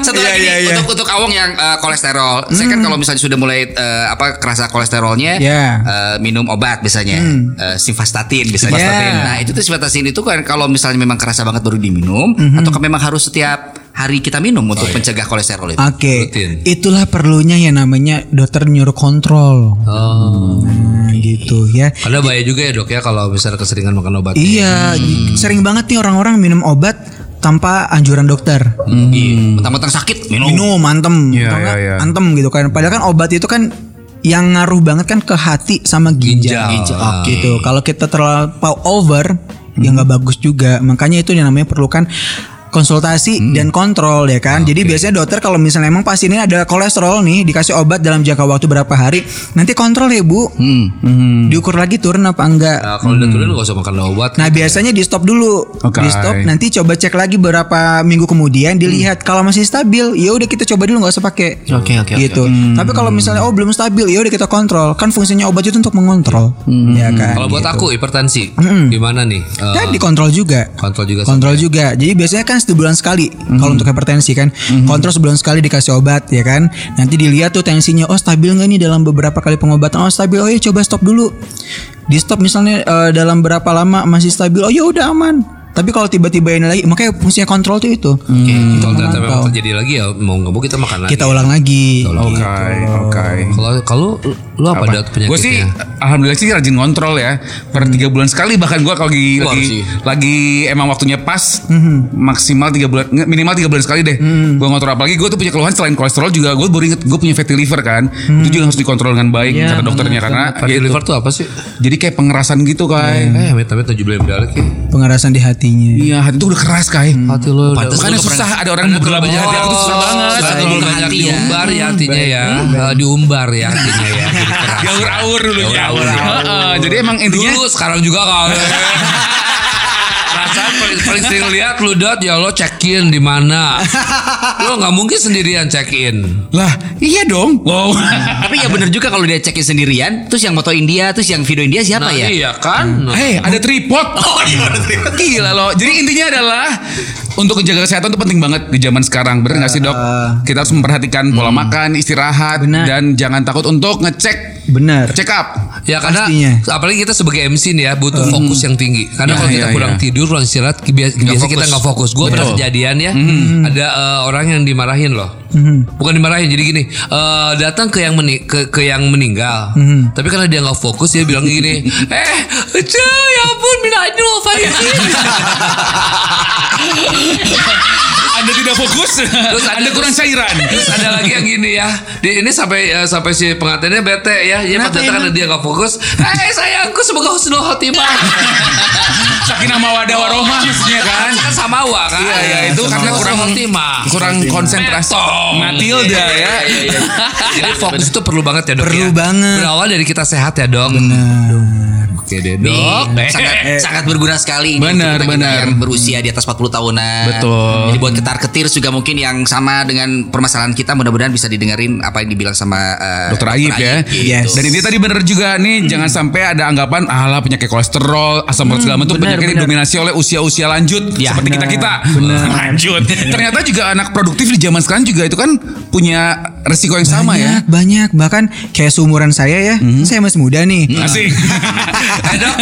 Satu Iya, lagi nih iya. untuk untuk awong yang eh, kolesterol. Saya kan kalau misalnya sudah mulai eh, apa kerasa kolesterolnya Iya. eh, minum obat biasanya. Eh, simvastatin biasanya. Simvastatin. Nah, itu tuh simvastatin itu kan kalau misalnya memang kerasa banget baru diminum atau memang harus setiap hari kita minum untuk mencegah kolesterol itu. Oke, Rutin. itulah perlunya yang namanya dokter nyuruh kontrol. Oh. Nah, gitu ya. Karena bahaya juga ya dok ya kalau misalnya keseringan makan obat. Iya, sering banget nih orang-orang minum obat tanpa anjuran dokter. Iya. Mentang-mentang sakit minum. Minum antem, Iya, iya, iya. antem gitu kan. Padahal kan obat itu kan yang ngaruh banget kan ke hati sama ginjal. Ginjal. Oke. Gitu. Kalau kita terlalu over, ya nggak bagus juga. Makanya itu yang namanya perlukan konsultasi dan kontrol ya kan. Jadi biasanya dokter kalau misalnya emang pasien ini ada kolesterol nih dikasih obat dalam jangka waktu berapa hari, nanti kontrol ya Bu. Hmm. Diukur lagi turun apa enggak. Nah, kalau udah turun gak usah makan obat. Nah biasanya di stop dulu, Oke. di stop nanti coba cek lagi beberapa minggu kemudian dilihat kalau masih stabil, ya udah kita coba dulu nggak usah pakai. Oke, oke, oke, Gitu. Tapi kalau misalnya oh belum stabil, ya udah kita kontrol. Kan fungsinya obat itu untuk mengontrol, ya kan. Kalau buat gitu. aku hipertensi, gimana nih? Dan dikontrol juga. kontrol juga. Kontrol juga. Jadi biasanya kan sebulan sekali kalau untuk hipertensi kan. Kontrol sebulan sekali dikasih obat ya kan. Nanti dilihat tuh tensinya oh stabil nggak nih dalam beberapa kali pengobatan. Oh stabil. Oh ya coba stop dulu. Di stop misalnya eh, dalam berapa lama masih stabil. Oh ya udah aman. Tapi kalau tiba-tiba ini lagi makanya fungsinya kontrol tuh itu. Oke, kalau ternyata memang terjadi lagi ya mau nggak mau kita makan lagi. Kita ulang lagi. Oke, oke. Kalau kalau lu apa, ada penyakitnya? Gue sih alhamdulillah sih rajin kontrol ya. Per tiga bulan sekali bahkan gue kalau lagi lagi, lagi emang waktunya pas maksimal tiga bulan minimal tiga bulan sekali deh. Gue kontrol apalagi gue tuh punya keluhan selain kolesterol juga gue baru inget gue punya fatty liver kan. Itu juga harus dikontrol dengan baik kata dokternya karena Fatty ya liver tuh apa sih? jadi kayak pengerasan gitu kai. Eh, amit-amit tujuh bulan balik ya. Pengerasan di hatinya. Iya hati itu udah keras kai. Hati lo udah- Makanya susah ada orang yang bergelap banyak hati itu susah banget. Terlalu Terlalu banyak ya. diumbar ya hatinya ya. Eh, Diumbar ya hatinya ya. Jadi. Gaur-aur dulu ya. Gaur-aur, ya. Heeh, Jadi emang intinya Dulu sekarang juga kali. Sering lihat lu dot ya lo check in di mana. Lo nggak mungkin sendirian check in. lah iya dong. Wow. Tapi ya bener juga kalau dia cekin sendirian, terus yang motoin dia, terus yang videoin dia siapa Nah, ya? Iya kan. Nah, Hei, ada tripod. Oh iya, ada tripod. Gila loh. Jadi intinya adalah untuk menjaga kesehatan itu penting banget di zaman sekarang. Bener nggak sih dok? Kita harus memperhatikan pola makan, istirahat, Benar. dan jangan takut untuk ngecek Benar. check up. Ya karena Pastinya. apalagi kita sebagai MC nih ya butuh fokus yang tinggi. Karena Ya, kalau kita ya, kurang ya. tidur, kurang istirahat, biasa, biasa kita nggak fokus. Gue pernah kejadian ya, ada eh, orang yang dimarahin loh. Bukan dimarahin, jadi gini, eh, datang ke yang meni ke, ke yang meninggal. Tapi karena dia nggak fokus, dia bilang gini, eh, cuy, ya ampun, minta Faizin. Anda tidak fokus. Terus ada- Anda kurang cairan. Terus ada lagi yang gini ya. Di, ini sampai eh, sampai si pengantinnya bete ya. Ya datang karena dia nggak fokus. Eh sayangku semoga husnul khotimah. Sakinah mawadah warohmah maksudnya kan. kan sama wa kan. Iya, iya, itu karena kurang khotimah. kurang konsentrasi. Matilda ya. Jadi fokus itu perlu banget ya dok Perlu ya. banget. Berawal dari kita sehat ya dok. Oke deh Nih, dok. sangat sangat berguna sekali ini Benar, benar. yang berusia di atas 40 tahunan. Betul. Jadi buat ketar ketir juga mungkin yang sama dengan permasalahan kita mudah-mudahan bisa didengerin apa yang dibilang sama eh, Dokter Aib ya. gitu. Yes. Dan ini tadi bener juga nih jangan sampai ada anggapan alah penyakit kolesterol, asam urat segala macam benar, penyakit yang benar. didominasi oleh usia-usia lanjut Ya, seperti kita-kita. Lanjut. Ternyata juga anak produktif di zaman sekarang juga itu kan punya resiko yang sama ya. Banyak, banyak. Bahkan kayak seumuran saya ya. Saya masih muda nih. Asik. Eh dok.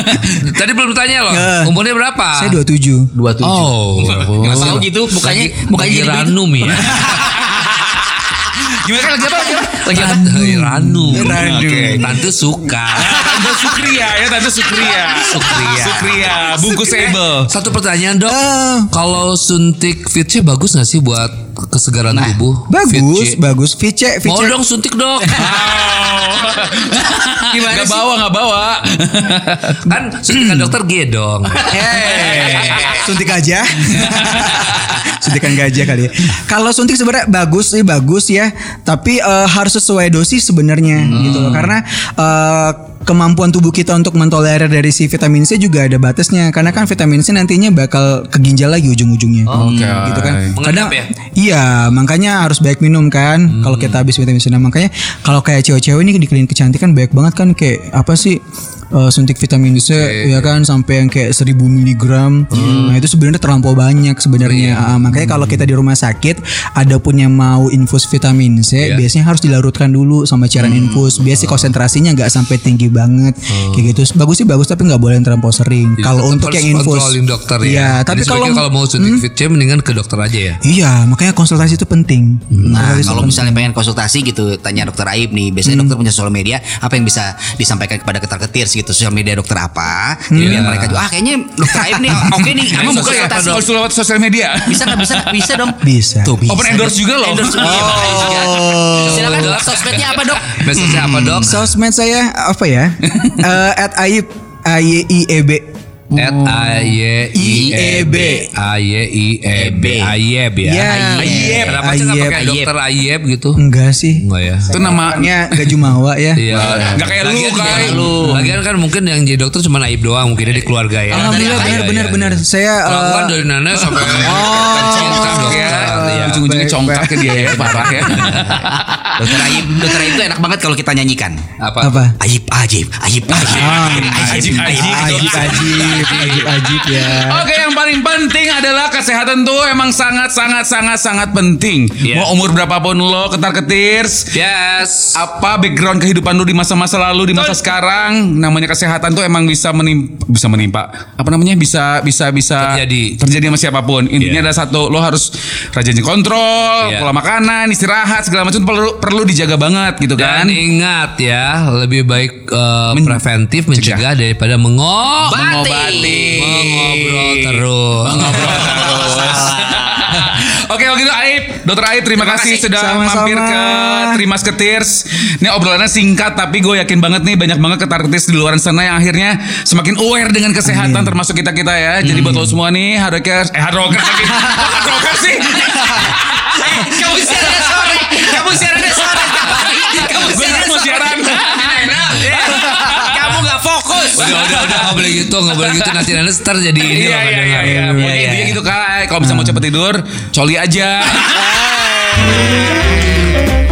Tadi belum tanya loh. Ya. Umurnya berapa? Saya 27. Oh, Nggak tahu gitu mukanya mukanya lagi jadi ranum ya. Gimana lagi apa? Lagi apa? Eh. Ranum. Oke, Tante suka. Tante Sukria ya, Tante Sukria. Sukria. Sukria, bungkus able. Satu pertanyaan dok, kalau suntik Fitch bagus gak sih buat kesegaran tubuh? Bagus, bagus. Vice, Vice. Mau dong suntik dok. Gimana gak bawa, gak bawa. kan suntikan dokter G dong. suntik aja. Suntikan gajah kali ya. Kalau suntik sebenarnya bagus sih bagus ya, tapi eh, harus sesuai dosis sebenarnya gitu loh. Karena eh, kemampuan tubuh kita untuk mentolerir dari si vitamin C juga ada batasnya. Karena kan vitamin C nantinya bakal ke ginjal lagi ujung-ujungnya. Oke. Gitu kan. Mengendap ya? Iya, makanya harus baik minum kan. Kalau kita habis vitamin C, nah makanya kalau kayak cewek-cewek ini di klinik kecantikan banyak banget kan kayak apa sih? Eh, suntik vitamin C ya kan sampai yang kayak 1000 miligram. Nah, itu sebenarnya terlampau banyak sebenarnya. Ah, makanya kalau kita di rumah sakit ada pun yang mau infus vitamin C, biasanya harus dilarutkan dulu sama cairan infus. Biasanya konsentrasinya nggak sampai tinggi banget kayak gitu. Bagus sih bagus tapi nggak boleh terlampau sering. Jadi Kalau untuk yang infus. controlling dokter ya. Iya, tapi kalau kalau mau suntik Fitch mendingan ke dokter aja ya. Iya, makanya konsultasi itu penting. Nah, Konsultasi itu kalau penting. misalnya pengen konsultasi gitu, tanya dokter Aib nih. Biasanya dokter punya sosial media, apa yang bisa disampaikan kepada ketar ketir gitu sosial media dokter apa. Jadi biar mereka juga ah kayaknya dokter Aib nih oke nih. Emang buka ya kalau lewat sosial media? Bisa nggak bisa bisa dong. Bisa. Tuh bisa. Open endorse juga loh. Endorse juga. Iya, juga. Silakan Dok. sosmednya apa dok? Message apa dok? Sosmed saya apa ya? Eh, at Aib A Y I E B. At A Y I E B A Y I E B Ayeb ya. Ya. Ayeb. Kenapa sih nggak Ayeb. pakai dokter Ayeb gitu? Enggak sih. Enggak ya. Itu nama Namanya gak Jumawa ya. Iya. Nggak kayak lu, kayak lu. Lagian kan mungkin yang jadi dokter cuma Aib doang, mungkin di keluarga ya. Alhamdulillah Iya, benar iya, benar benar. Saya kan eh, dari nenek sampai congkak dokter. Ya. Iya. Ujung-ujungnya congkak ke dia ya, parah ya. Dokter Aib, dokter Aib itu enak banget kalau kita nyanyikan. Apa? apa? Aib ajib, Aib ajib, Ajib, ajib, ajib. Ajib ajib ajib ajib ya. Oke, paling penting adalah kesehatan tuh emang sangat sangat sangat sangat penting. Iya. Mau umur berapapun lo ketar ketirs, Yes. apa background kehidupan lu di masa-masa lalu di masa sekarang namanya kesehatan tuh emang bisa menimpa bisa menimpa apa namanya bisa bisa bisa Terjadi. terjadi sama siapa pun intinya Iya. ada satu lo harus rajin kontrol Iya. pola makanan istirahat segala macam perlu perlu dijaga banget gitu kan Dan ingat ya, lebih baik eh, preventif mencegah daripada mengobati. mengobati Mengobrol terus. Mengobrol terus. Oke, kalau gitu Aib, Dokter Aib terima, kasih, sudah Sama-sama. mampir ke Trimas Ketirs. Ini obrolannya singkat tapi gue yakin banget nih banyak banget ketar ketirs di luar sana yang akhirnya semakin aware dengan kesehatan termasuk kita kita ya. Jadi buat lo semua nih hard rockers, eh hard rockers lagi, rockers sih. Kamu siaran sore, kamu siaran sore. Udah, udah, udah, nggak boleh gitu, nggak boleh gitu. Nanti nanti ntar jadi ini Iya iya iya kadang. iya. Pokoknya intinya gitu kan. Kalau bisa mau cepet tidur, coli aja.